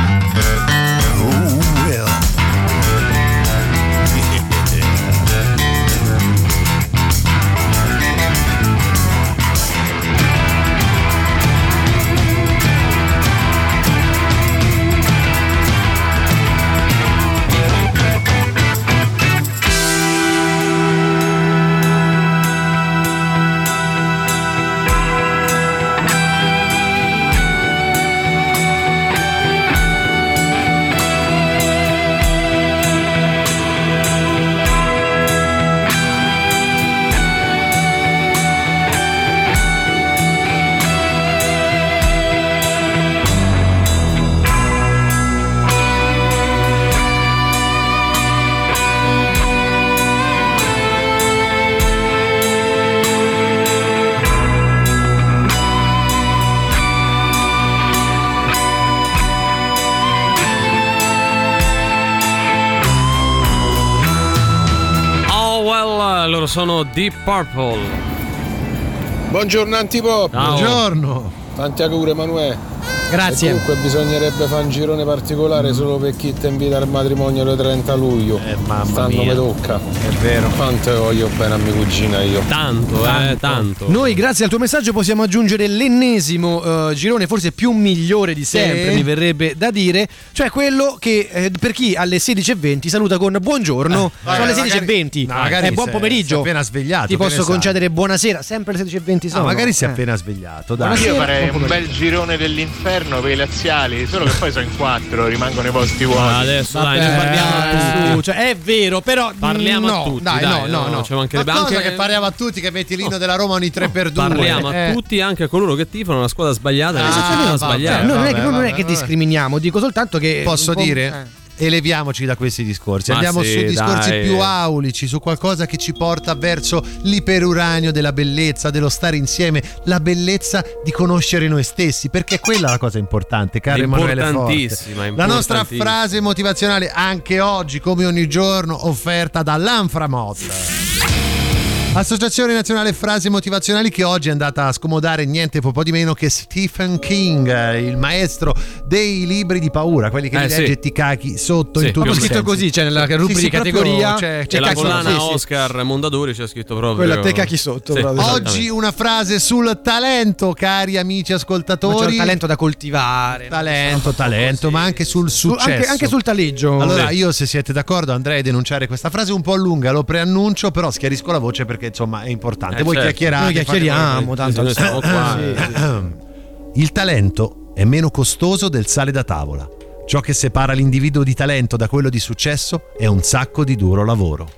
Sono Deep Purple. Buongiorno Antipop. Ciao. Buongiorno. Tanti auguri Emanuele. Grazie. E comunque bisognerebbe fare un girone particolare solo per chi ti invita al matrimonio del 30 luglio. Eh, mamma Stanno mia. mi tocca. È vero. Quanto voglio bene a mia cugina io. Tanto, eh, tanto. Noi, grazie al tuo messaggio, possiamo aggiungere l'ennesimo eh, girone, forse più migliore di sempre, Sì. mi verrebbe da dire, cioè quello che eh, per chi alle 16.20 saluta con buongiorno, sono le magari- 16.20, no, magari è buon pomeriggio. sei appena svegliato, Ti posso sai? concedere buonasera, sempre alle 16.20 sono. No, magari si è Eh. appena svegliato. Dai. Buonasera. Io farei un bel girone dell'inferno per i laziali, solo che poi sono in quattro, rimangono i posti vuoti. Ma adesso dai, Eh, ci parliamo a su, tutti. cioè, è vero, però Parliamo no, a tutti. Dai, dai, no, no, no. Ci mancherebbe Ma cosa anche che parliamo a tutti che metti l'inno della Roma ogni 3x2 Parliamo a Eh. tutti, anche a coloro che tifano una squadra sbagliata. Ah, vabbè. sbagliata. Cioè, non, è che, vabbè, non è vabbè, che vabbè. discriminiamo, dico soltanto che Posso dire? Eleviamoci da questi discorsi, Ma andiamo sì, su discorsi dai. più aulici, su qualcosa che ci porta verso l'iperuranio della bellezza, dello stare insieme, la bellezza di conoscere noi stessi, perché quella è la cosa importante, caro Emanuele Forte. La nostra frase motivazionale anche oggi, come ogni giorno, offerta dall'Anframot. Associazione Nazionale Frasi Motivazionali che oggi è andata a scomodare niente po' di meno che Stephen King, il maestro dei libri di paura, quelli che Eh, li sì. leggi e ti cachi sotto Sì, in Proprio i scritto sensi. così, cioè nella Sì, rubrica sì, di proprio categoria c'è- C'è c'è la collana sì, sì. Oscar Mondadori c'è scritto proprio Quella te cacchi sotto, Sì. Oggi una frase sul talento, cari amici Ma c'è ascoltatori. un talento da coltivare. Talento, talento, ma anche sul Su- successo. anche, anche sul taleggio. Allora, Sì. io se siete d'accordo andrei a denunciare questa frase un po' lunga, lo preannuncio, però schiarisco la voce perché insomma è importante. Eh, Voi certo. chiacchierate. Noi chiacchieriamo, tanto Noi siamo qua. Sì, sì. Il talento è meno costoso del sale da tavola. Ciò che separa l'individuo di talento da quello di successo è un sacco di duro lavoro.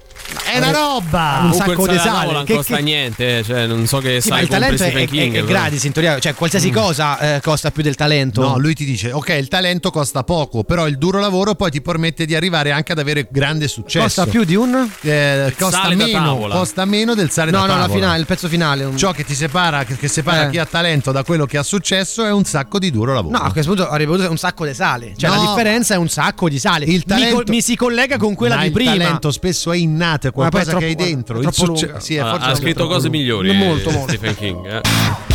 È una roba! Un sacco il di sale non Che- costa che- niente, cioè non so che Sì, ma sai il talento è, è, King. è gratis in teoria, cioè qualsiasi cosa eh, costa più del talento. No, lui ti dice, ok, il talento costa poco, però il duro lavoro poi ti permette di arrivare anche ad avere grande successo. costa più di un Eh, costa, Sale da meno, costa meno del sale No, da no, tavola. la finale, il pezzo finale. un- Ciò che ti separa, che, che separa Eh. chi ha talento da quello che ha successo è un sacco di duro lavoro. No, a questo punto avrebbe avuto un sacco di sale. Cioè, No. la differenza è un sacco di sale. Il talento- mi, co- mi si collega con quella Ma di il prima. talento spesso è innato, è Qualcosa che hai troppo- dentro. Il troppo succe- sì, è Ah, ha scritto troppo cose lungo. migliori. Molto, eh, molto. Stephen King. eh.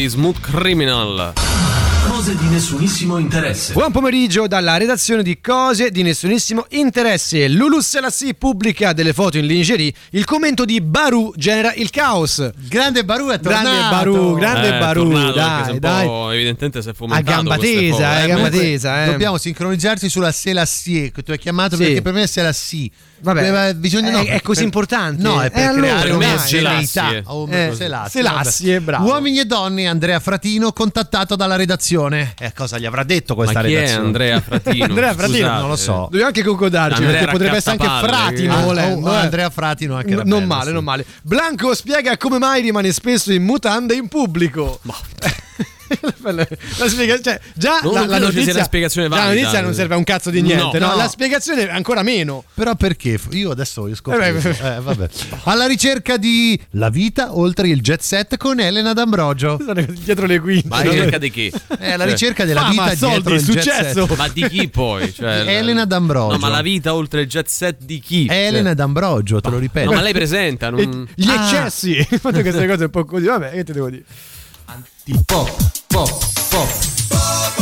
Di Smooth Criminal. Cose di nessunissimo interesse. Buon pomeriggio dalla redazione di Cose di nessunissimo interesse. Lulu Selassie pubblica delle foto in lingerie. Il commento di Baru genera il caos. Grande Baru è tornato. Grande Baru, grande Eh, Baru. tornato Dai, si è dai. un po' evidentemente si è A fomentato gamba tesa, foto, eh, eh. gamba tesa, eh. Dobbiamo sincronizzarci sulla Selassie che tu hai chiamato Sì. perché per me è Selassie. Vabbè, Aveva bisogno, è- no, è così per- importante? No, è per Eh, allora, una. Selassie. Eh, Selassie, Selassie, bravo. Uomini e donne, Andrea Fratino contattato dalla redazione. Eh, cosa gli avrà detto questa Ma chi è redazione? Andrea <laughs> Fratino? Andrea Fratino, Scusate. non lo so. Dobbiamo anche concordarci Andrea perché potrebbe essere anche Fratino che- volendo. Oh, eh. Andrea Fratino anche non bello, male, sì. non male. Blanco spiega come mai rimane spesso in mutande in pubblico. <laughs> la spiega- cioè, già Non la, la notizia, una spiegazione già la valida. notizia non serve a un cazzo di niente, No. no, No. la spiegazione ancora meno. Però perché? Io adesso voglio scoprire. Eh, Eh, vabbè. Alla ricerca di La vita oltre il jet set con Elena D'Ambrogio. Sono dietro le quinte. Ma la ricerca di chi? È la Cioè, ricerca della Fama, vita soldi, dietro il jet successo. set. Ma di chi poi? <laughs> Cioè, Elena D'Ambrogio. No, ma la vita oltre il jet set di chi? Elena Cioè, D'Ambrogio, te lo ripeto. No, ma lei presenta. Non... Gli Ah. eccessi, <laughs> fatto queste cose un po' così, vabbè, che te devo dire? Pop, pop, pop.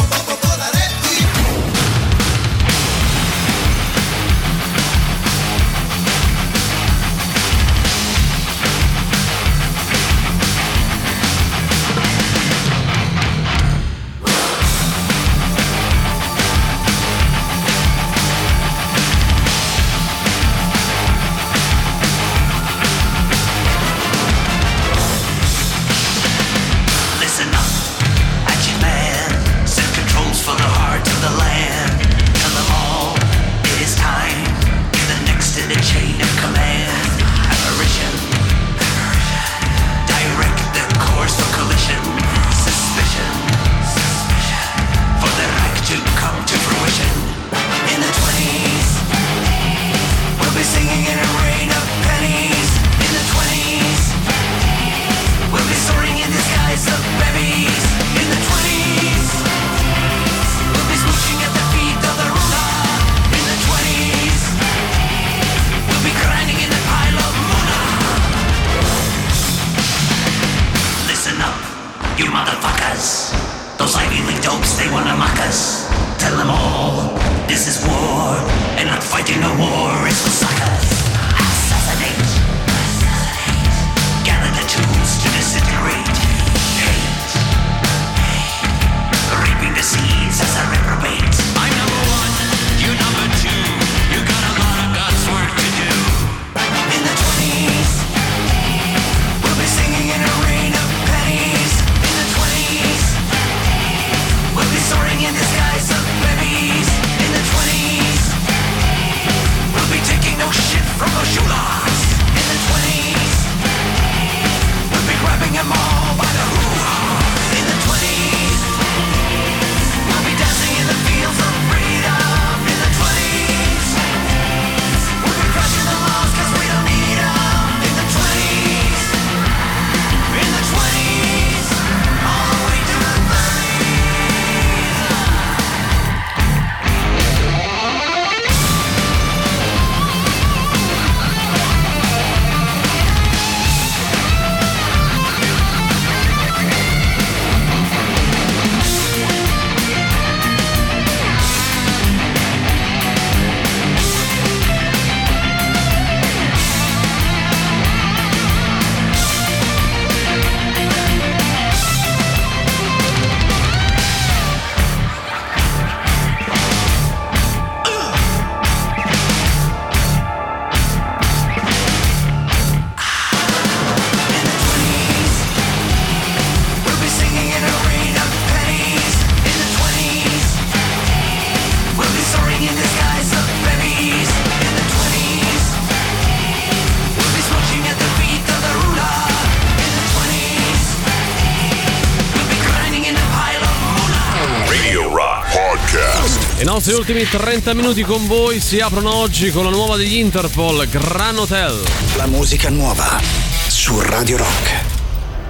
Podcast. I nostri ultimi 30 minuti con voi si aprono oggi con la nuova degli Interpol, Gran Hotel. La musica nuova su Radio Rock.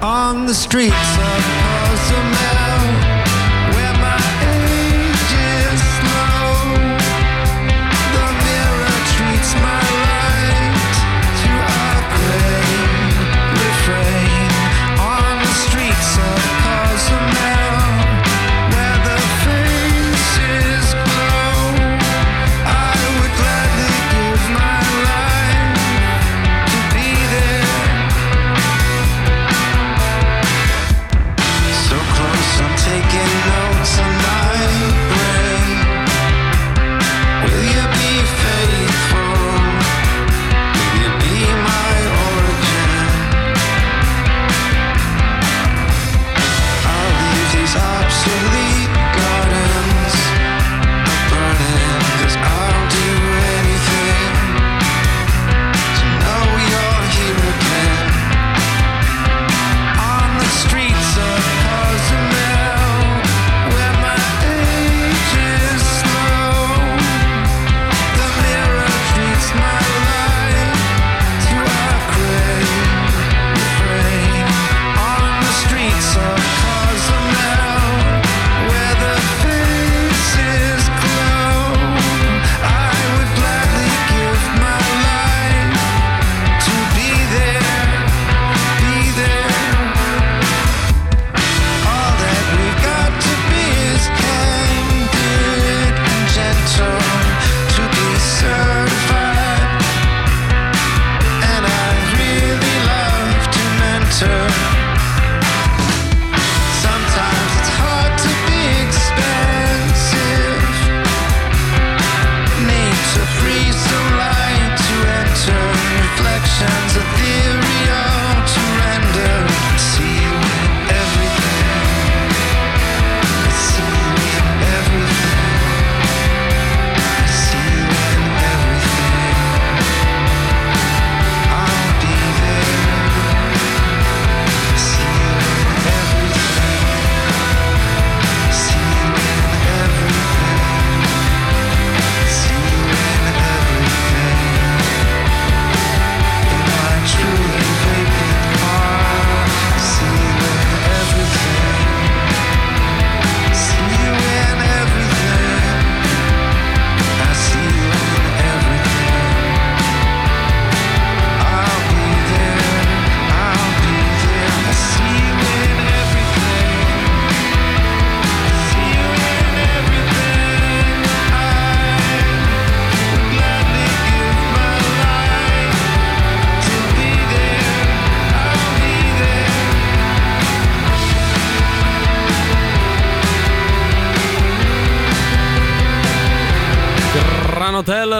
On the streets of Cozumel,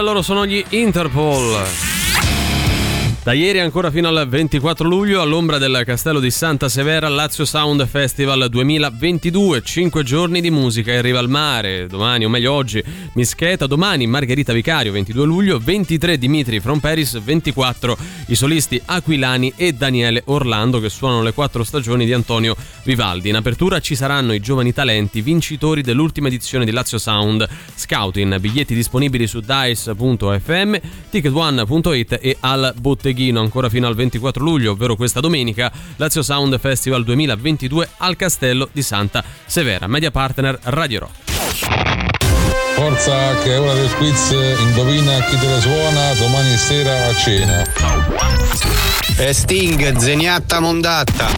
loro sono gli Interpol. Da ieri ancora fino al 24 luglio all'ombra del castello di Santa Severa Lazio Sound Festival 2022, 5 giorni di musica in riva al mare, domani o meglio oggi Mischeta, domani Margherita Vicario 22 luglio, 23 Dimitri From Paris, 24 i solisti Aquilani e Daniele Orlando che suonano le quattro stagioni di Antonio Vivaldi. In apertura ci saranno i giovani talenti vincitori dell'ultima edizione di Lazio Sound. Scouting, biglietti disponibili su dice.fm, ticketone.it e al botteghino ancora fino al 24 luglio, ovvero questa domenica, Lazio Sound Festival 2022 al Castello di Santa Severa, media partner Radio Rock. Forza che è ora del quiz, indovina chi te la suona domani sera a cena. E Sting, zeniatta mondatta.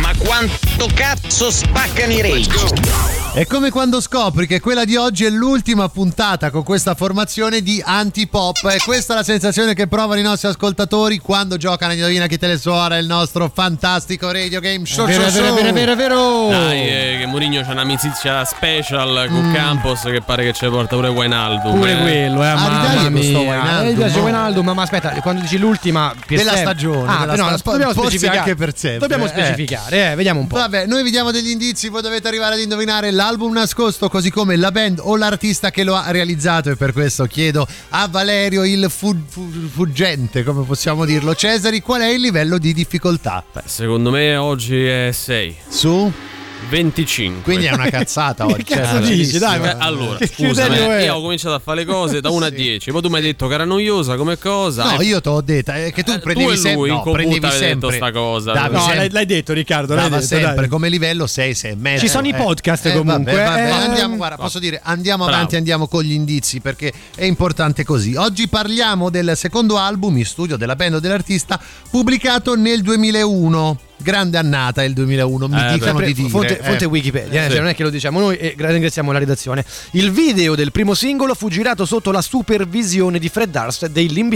Ma quanto cazzo spaccano i rage? È come quando scopri che quella di oggi è l'ultima puntata con questa formazione di antipop e questa è la sensazione che provano i nostri ascoltatori quando giocano a Indovina chi te le suona il nostro fantastico radio game show. Vero, show, vero, show. vero, vero, vero. Dai, eh, che Mourinho c'ha un'amicizia special con Mm. Campos che pare che ci porta pure Wijnaldum. Pure quello, eh, Ah, mamma mia. Wijnaldum, Eh, mi piace no? Wijnaldum, ma, ma aspetta, quando dici l'ultima Della stagione, ah, della no, sta- dobbiamo specificare anche per sempre, Dobbiamo eh. specificare, eh, vediamo un po'. Vabbè, noi vi diamo degli indizi, voi dovete arrivare ad indovinare l'album nascosto, così come la band o l'artista che lo ha realizzato e per questo chiedo a Valerio il fu- fu- fuggente, come possiamo dirlo, Cesari, qual è il livello di difficoltà? Beh, secondo me oggi è 6. Su? 25. Quindi è una cazzata <laughs> oggi. Che cazzo dici? Dai, Eh, ma- allora, criterio è? io ho cominciato a fare le cose da 1 a 10. Poi tu mi hai detto che era noiosa come cosa. No, io te l'ho detta, è che tu Eh, prendevi tu e sempre, lui in no, prendevi sempre sta cosa. davi No, sempre- l'hai- detto Riccardo, l'hai detto, sempre dai. come livello 6, 6 e mezzo. Ci sono i Eh, podcast eh, comunque, Vabbè, vabbè, eh. andiamo, guarda, posso dire, andiamo Bravo. avanti, andiamo con gli indizi perché è importante così. Oggi parliamo del secondo album in studio della band o dell'artista pubblicato nel 2001. Grande annata il 2001, mi Eh, dicono sempre di dire. Fonte, eh. fonte Wikipedia, eh, Sì. cioè non è che lo diciamo noi e gra- ringraziamo la redazione. Il video del primo singolo fu girato sotto la supervisione di Fred Durst dei Limp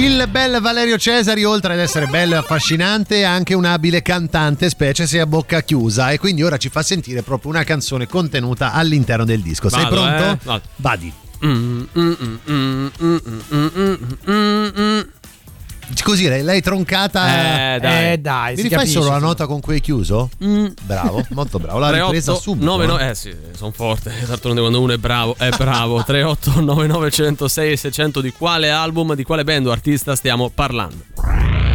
Il bel Valerio Cesari, oltre ad essere bello e affascinante, è anche un abile cantante, specie se a bocca chiusa. E quindi ora ci fa sentire proprio una canzone contenuta all'interno del disco. Sei Vado, pronto? eh? Vado. Vadi. Mm, mm, mm, Così l'hai, l'hai troncata. Eh, dai. Eh, dai, Mi si rifai capisce, solo la nota con cui hai chiuso? Bravo, molto bravo. L'ha 38, <laughs> ripresa subito. 9, no, eh. eh sì, sono forte. <laughs> D'altronde quando uno è bravo, è bravo. 38 99 106 e 600 di quale album, di quale band o artista stiamo parlando?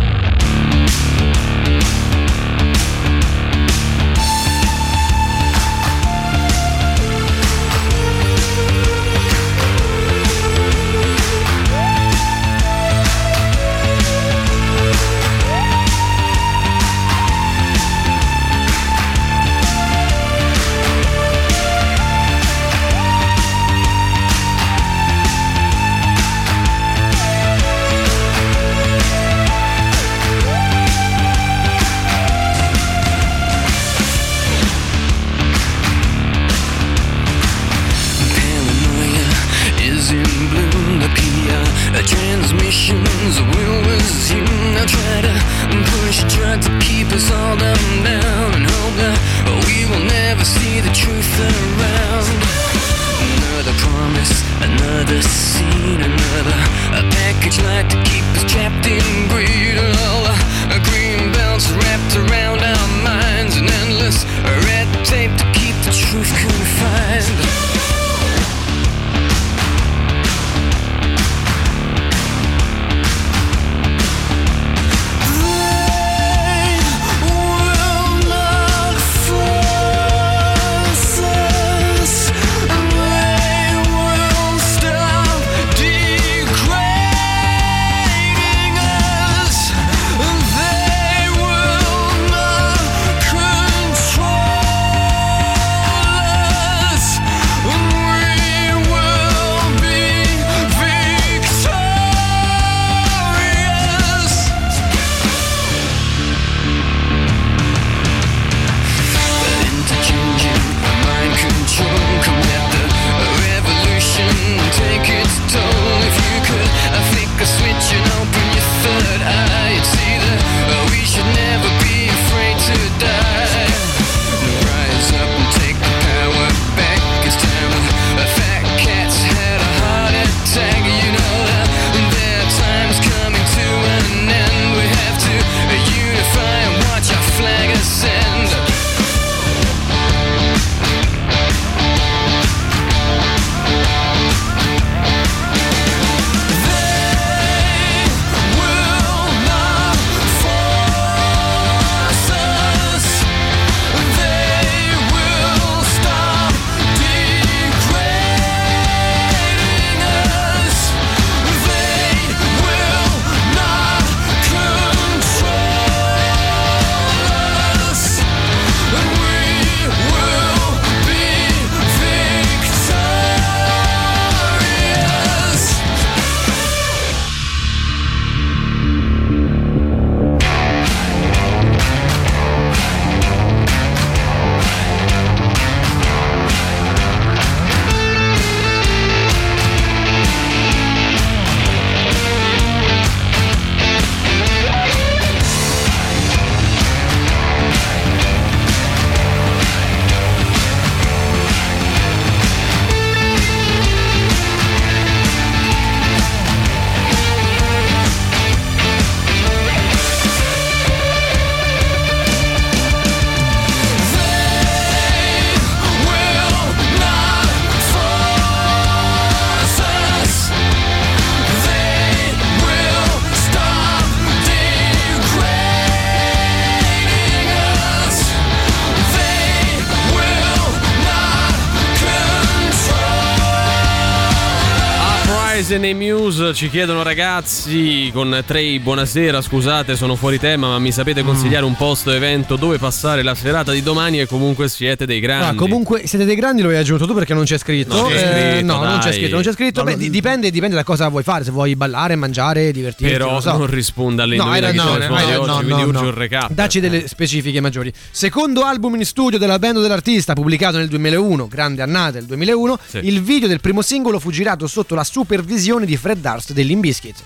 Rise nei Muse ci chiedono ragazzi con Trey buonasera scusate sono fuori tema ma mi sapete Mm. consigliare un posto evento dove passare la serata di domani e comunque siete dei grandi Ah, comunque siete dei grandi, lo hai aggiunto tu perché non c'è scritto. Non c'è Eh, scritto, no, non c'è dai. scritto, non c'è scritto. Beh, di- dipende, dipende da cosa vuoi fare. Se vuoi ballare, mangiare, divertirti. però non so. non risponda alle No, al suono hai di oggi quindi no, urge no. un recap Dacci delle specifiche maggiori. Secondo album in studio della band dell'artista, pubblicato nel 2001, grande annata del 2001, Sì. il video del primo singolo fu girato sotto la supervisione di Fred Durst dell'Imbiskit.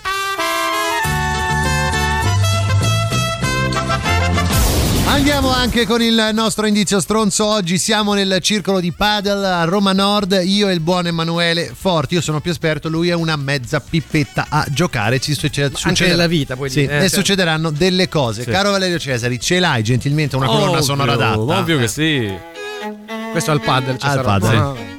Andiamo anche con il nostro indizio stronzo. Oggi siamo nel circolo di padel a Roma Nord. Io e il buon Emanuele Forti. Io sono più esperto, lui è una mezza pippetta a giocare. Ci succede, Anche nella vita, puoi Sì, dire, eh, e certo. succederanno delle cose. Sì. Caro Valerio Cesari, ce l'hai gentilmente una colonna Ovvio, sonora adatta? ovvio che sì Questo al paddle, c'è Al sta roba.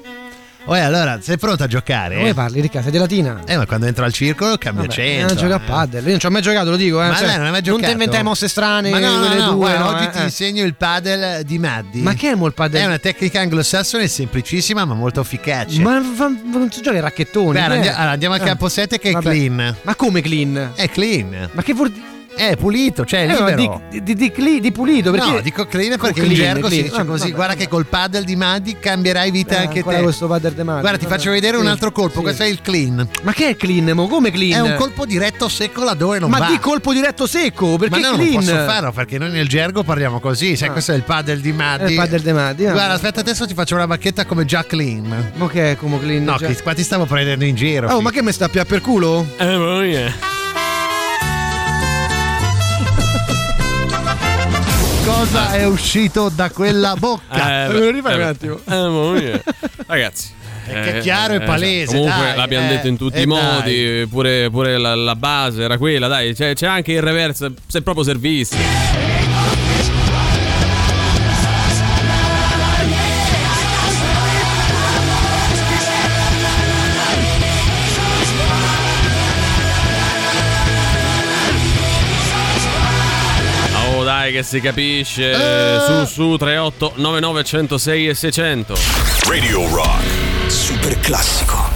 Padel. Oh, allora, sei pronto a giocare? Come parli, Riccardo? Sei di Latina? Eh, ma quando entro al circolo cambio Vabbè, centro. non gioca a paddle. Io non ci ho mai giocato, lo dico. Eh. Ma Cioè, lei non hai mai giocato? Non ti inventai mosse strane, Ma no, no, no, due. no, oggi eh, ti eh. insegno il padel di Maddi. Ma che è il paddle? È una tecnica anglosassone semplicissima ma molto efficace. Ma va- va- non si gioca ai racchettoni. Che è? andiamo, allora, andiamo al Eh. campo 7 che è Vabbè. clean. Ma come clean? È clean. Ma che vuol dire? È pulito, cioè è Eh, ma libero. di, di, di, cli- di pulito perché No, dico clean perché in clean, gergo si clean? dice Ah, così. vabbè, Guarda vabbè. che col paddle di Maddi cambierai vita Eh, anche te. questo paddle de Maddi, Guarda, ti faccio vedere un Sì, altro colpo. sì. Questo è il clean. Ma che è clean? Mo? Come clean? È un colpo diretto secco laddove non Ma va. di colpo diretto secco, Ma perché no, clean? non posso farlo perché noi nel gergo parliamo così. Sai, Ah. questo è il paddle di Maddi. È il paddle de Maddi, ah. Guarda, aspetta, adesso ti faccio una bacchetta come già clean. Ma che è come clean? No, che qua ti stavo prendendo in giro. Oh, ma che mi sta più per culo? eh ma yeah. Cosa è uscito da quella bocca? Eh, lo rifai eh, un attimo? Eh, ma yeah. ragazzi che è chiaro e palese, Comunque dai, l'abbiamo eh, detto in tutti eh, i modi, dai. pure, pure la, la base era quella, dai, c'è, c'è anche il reverse, se proprio servisti. Dai che si capisce, su su 38 99 106 e 600. Radio Rock. Super classico.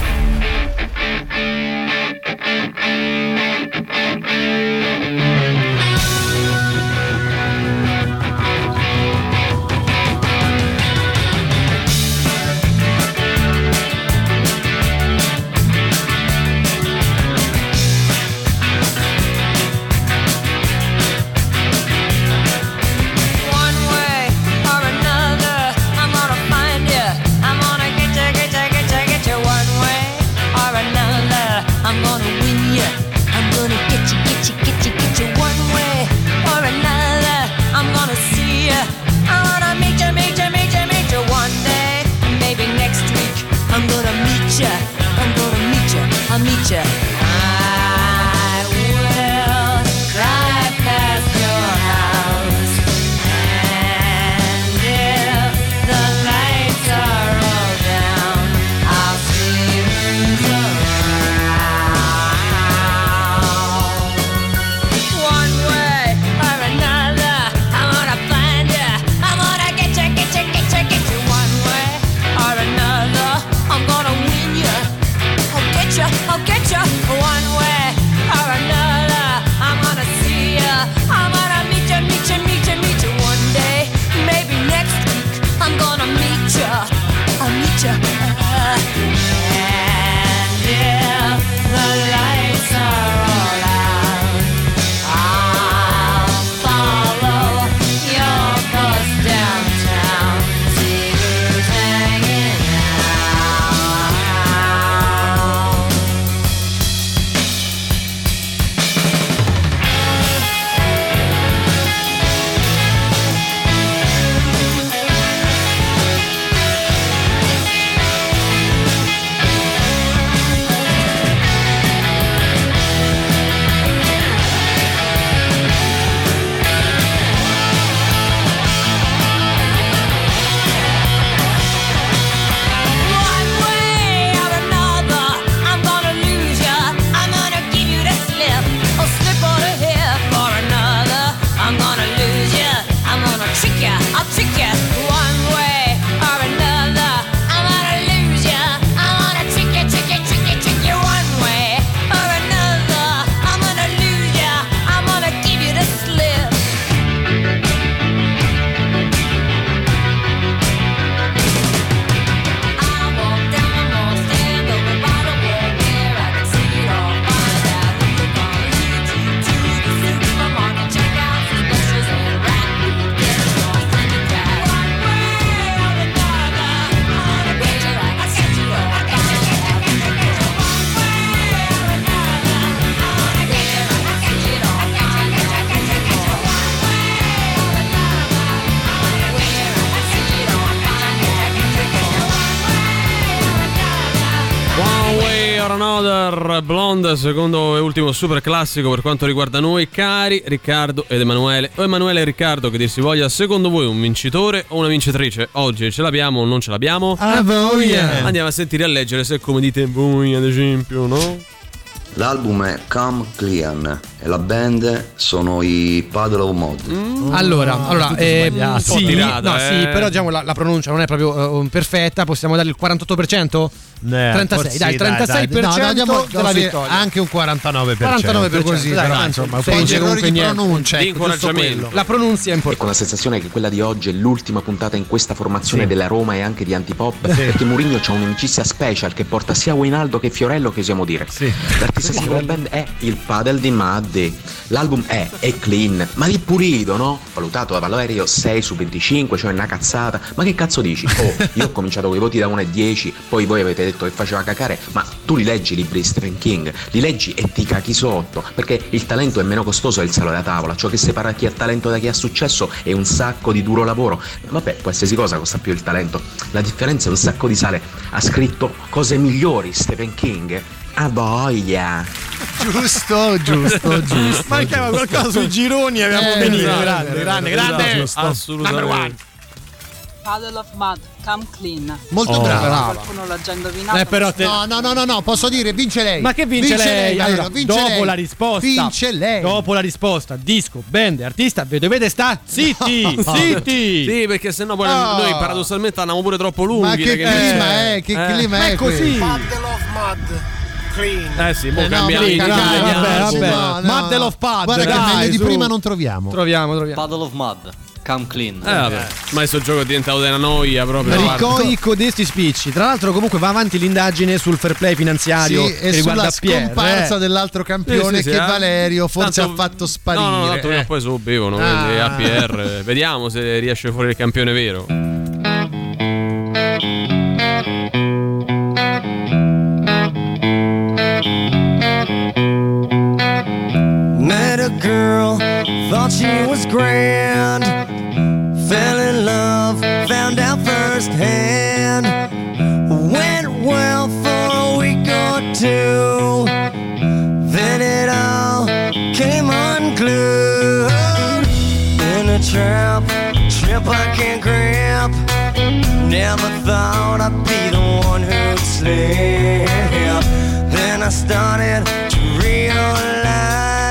Another Blonde, secondo e ultimo super classico per quanto riguarda noi, cari Riccardo ed Emanuele. O Emanuele e Riccardo, che dir si voglia, secondo voi un vincitore o una vincitrice? Oggi ce l'abbiamo o non ce l'abbiamo? A voglia. Andiamo a sentire e a leggere se come dite voi, ad esempio, no? L'album è Come Clean e la band sono i Paddle of Mod. Allora, allora tutti eh, sbagliati. sì, Un tirata, no, eh. sì, però diciamo la, la pronuncia non è proprio eh, perfetta, possiamo dare il 48%? Eh, 36, forse dai, sì, 36% No, no, diamo della vittoria. Anche un 49%. 49%, così, dai, però dai, insomma, sei errori errori di pronuncia, Di ecco. La pronuncia è importante. con la sensazione che quella di oggi è l'ultima puntata in questa formazione Sì. della Roma e anche di Antipop, perché Mourinho c'ha un'amicizia special che porta sia Winaldo che Fiorello che osiamo dire. L'artista singolo della band è il padel di Maddi. L'album è, è clean, ma di pulito, no? Valutato da Valerio 6 su 25, cioè una cazzata. Ma che cazzo dici? Oh, <laughs> io ho cominciato con i voti da 1 a 10, poi voi avete detto che faceva cacare, ma tu li leggi i libri di Stephen King, li leggi e ti cachi sotto, perché il talento è meno costoso del sale da tavola, ciò che separa chi ha talento da chi ha successo è un sacco di duro lavoro. Vabbè, qualsiasi cosa costa più il talento. La differenza è un sacco di sale. Ha scritto cose migliori Stephen King. A voglia. Giusto, <laughs> giusto, giusto. Mancava qualcosa sui gironi, avevamo Eh, benissimo. esatto, grande, grande, grande. Assolutamente. Paddle of Mud, Come Clean. Molto Oh, brava. brava. Qualcuno l'ha già indovinato. Eh, però te- No, no, no, no, no, posso dire, vince lei. Ma che vince, lei? Valerio, Allora, vince dopo lei. la risposta. Vince lei. Dopo la risposta, disco, band, artista, vedete sta City, City. <laughs> Sì, perché sennò poi Oh. noi paradossalmente andiamo pure troppo lunghi. Ma che clima dici? è? Che Eh. clima Ma è è così. Paddle of Mud. Clean. Eh sì, Eh, no, i dai, vabbè, vabbè. No, no. Muddle of Pud, Guarda che dai, meglio di prima non troviamo. Troviamo, troviamo. Paddle of Mud, Come Clean. Eh vabbè, ma questo gioco è diventato della noia proprio. Ricoi codesti spicci. Tra l'altro, comunque, va avanti l'indagine sul fair play finanziario Sì, che e riguarda sulla Pierre. scomparsa eh. dell'altro campione Sì, sì, che eh. Valerio forse Tanto- ha fatto sparire. No, no, tanto o poi bevono, Ah. APR. Vediamo se riesce fuori il campione vero. Girl, thought she was grand. Fell in love, found out firsthand. Went well for a week or two. Then it all came unglued. In a trap, trip I can't grab. Never thought I'd be the one who'd slip. Then I started to realize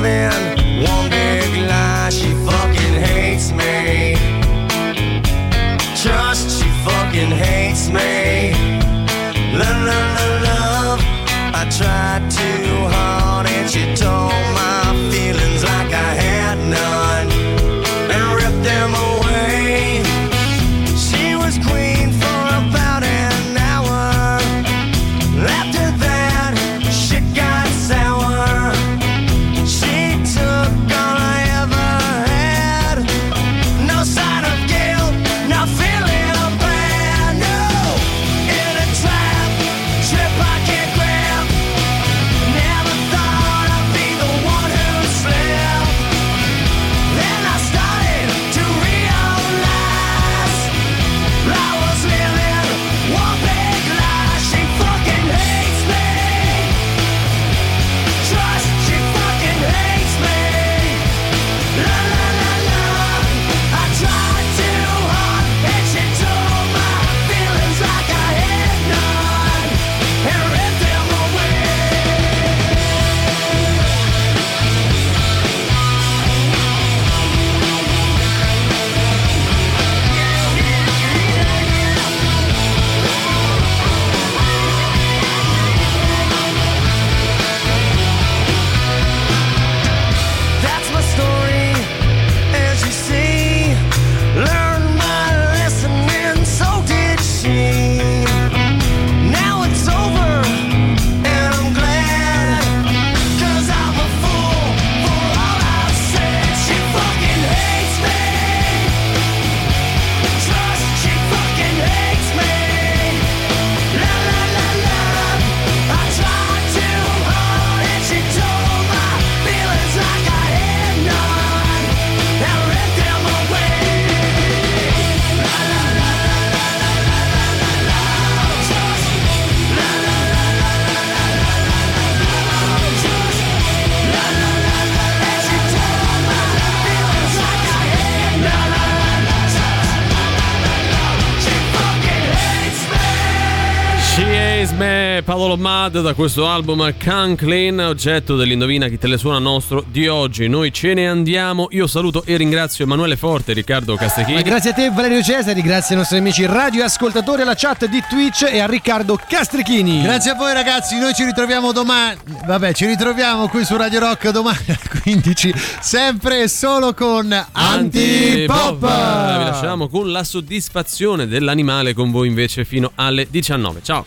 living Mad da questo album Can Clean, oggetto dell'indovina chi te le suona nostro di oggi. Noi ce ne andiamo. Io saluto e ringrazio Emanuele Forte Riccardo Castechini. Ma grazie a te Valerio Cesari, grazie ai nostri amici radioascoltatori alla chat di Twitch e a Riccardo Castrichini. Grazie a voi ragazzi, noi ci ritroviamo domani. Vabbè, ci ritroviamo qui su Radio Rock domani alle <laughs> 15, sempre e solo con Antipop. Vi lasciamo con la soddisfazione dell'animale con voi invece fino alle 19. Ciao.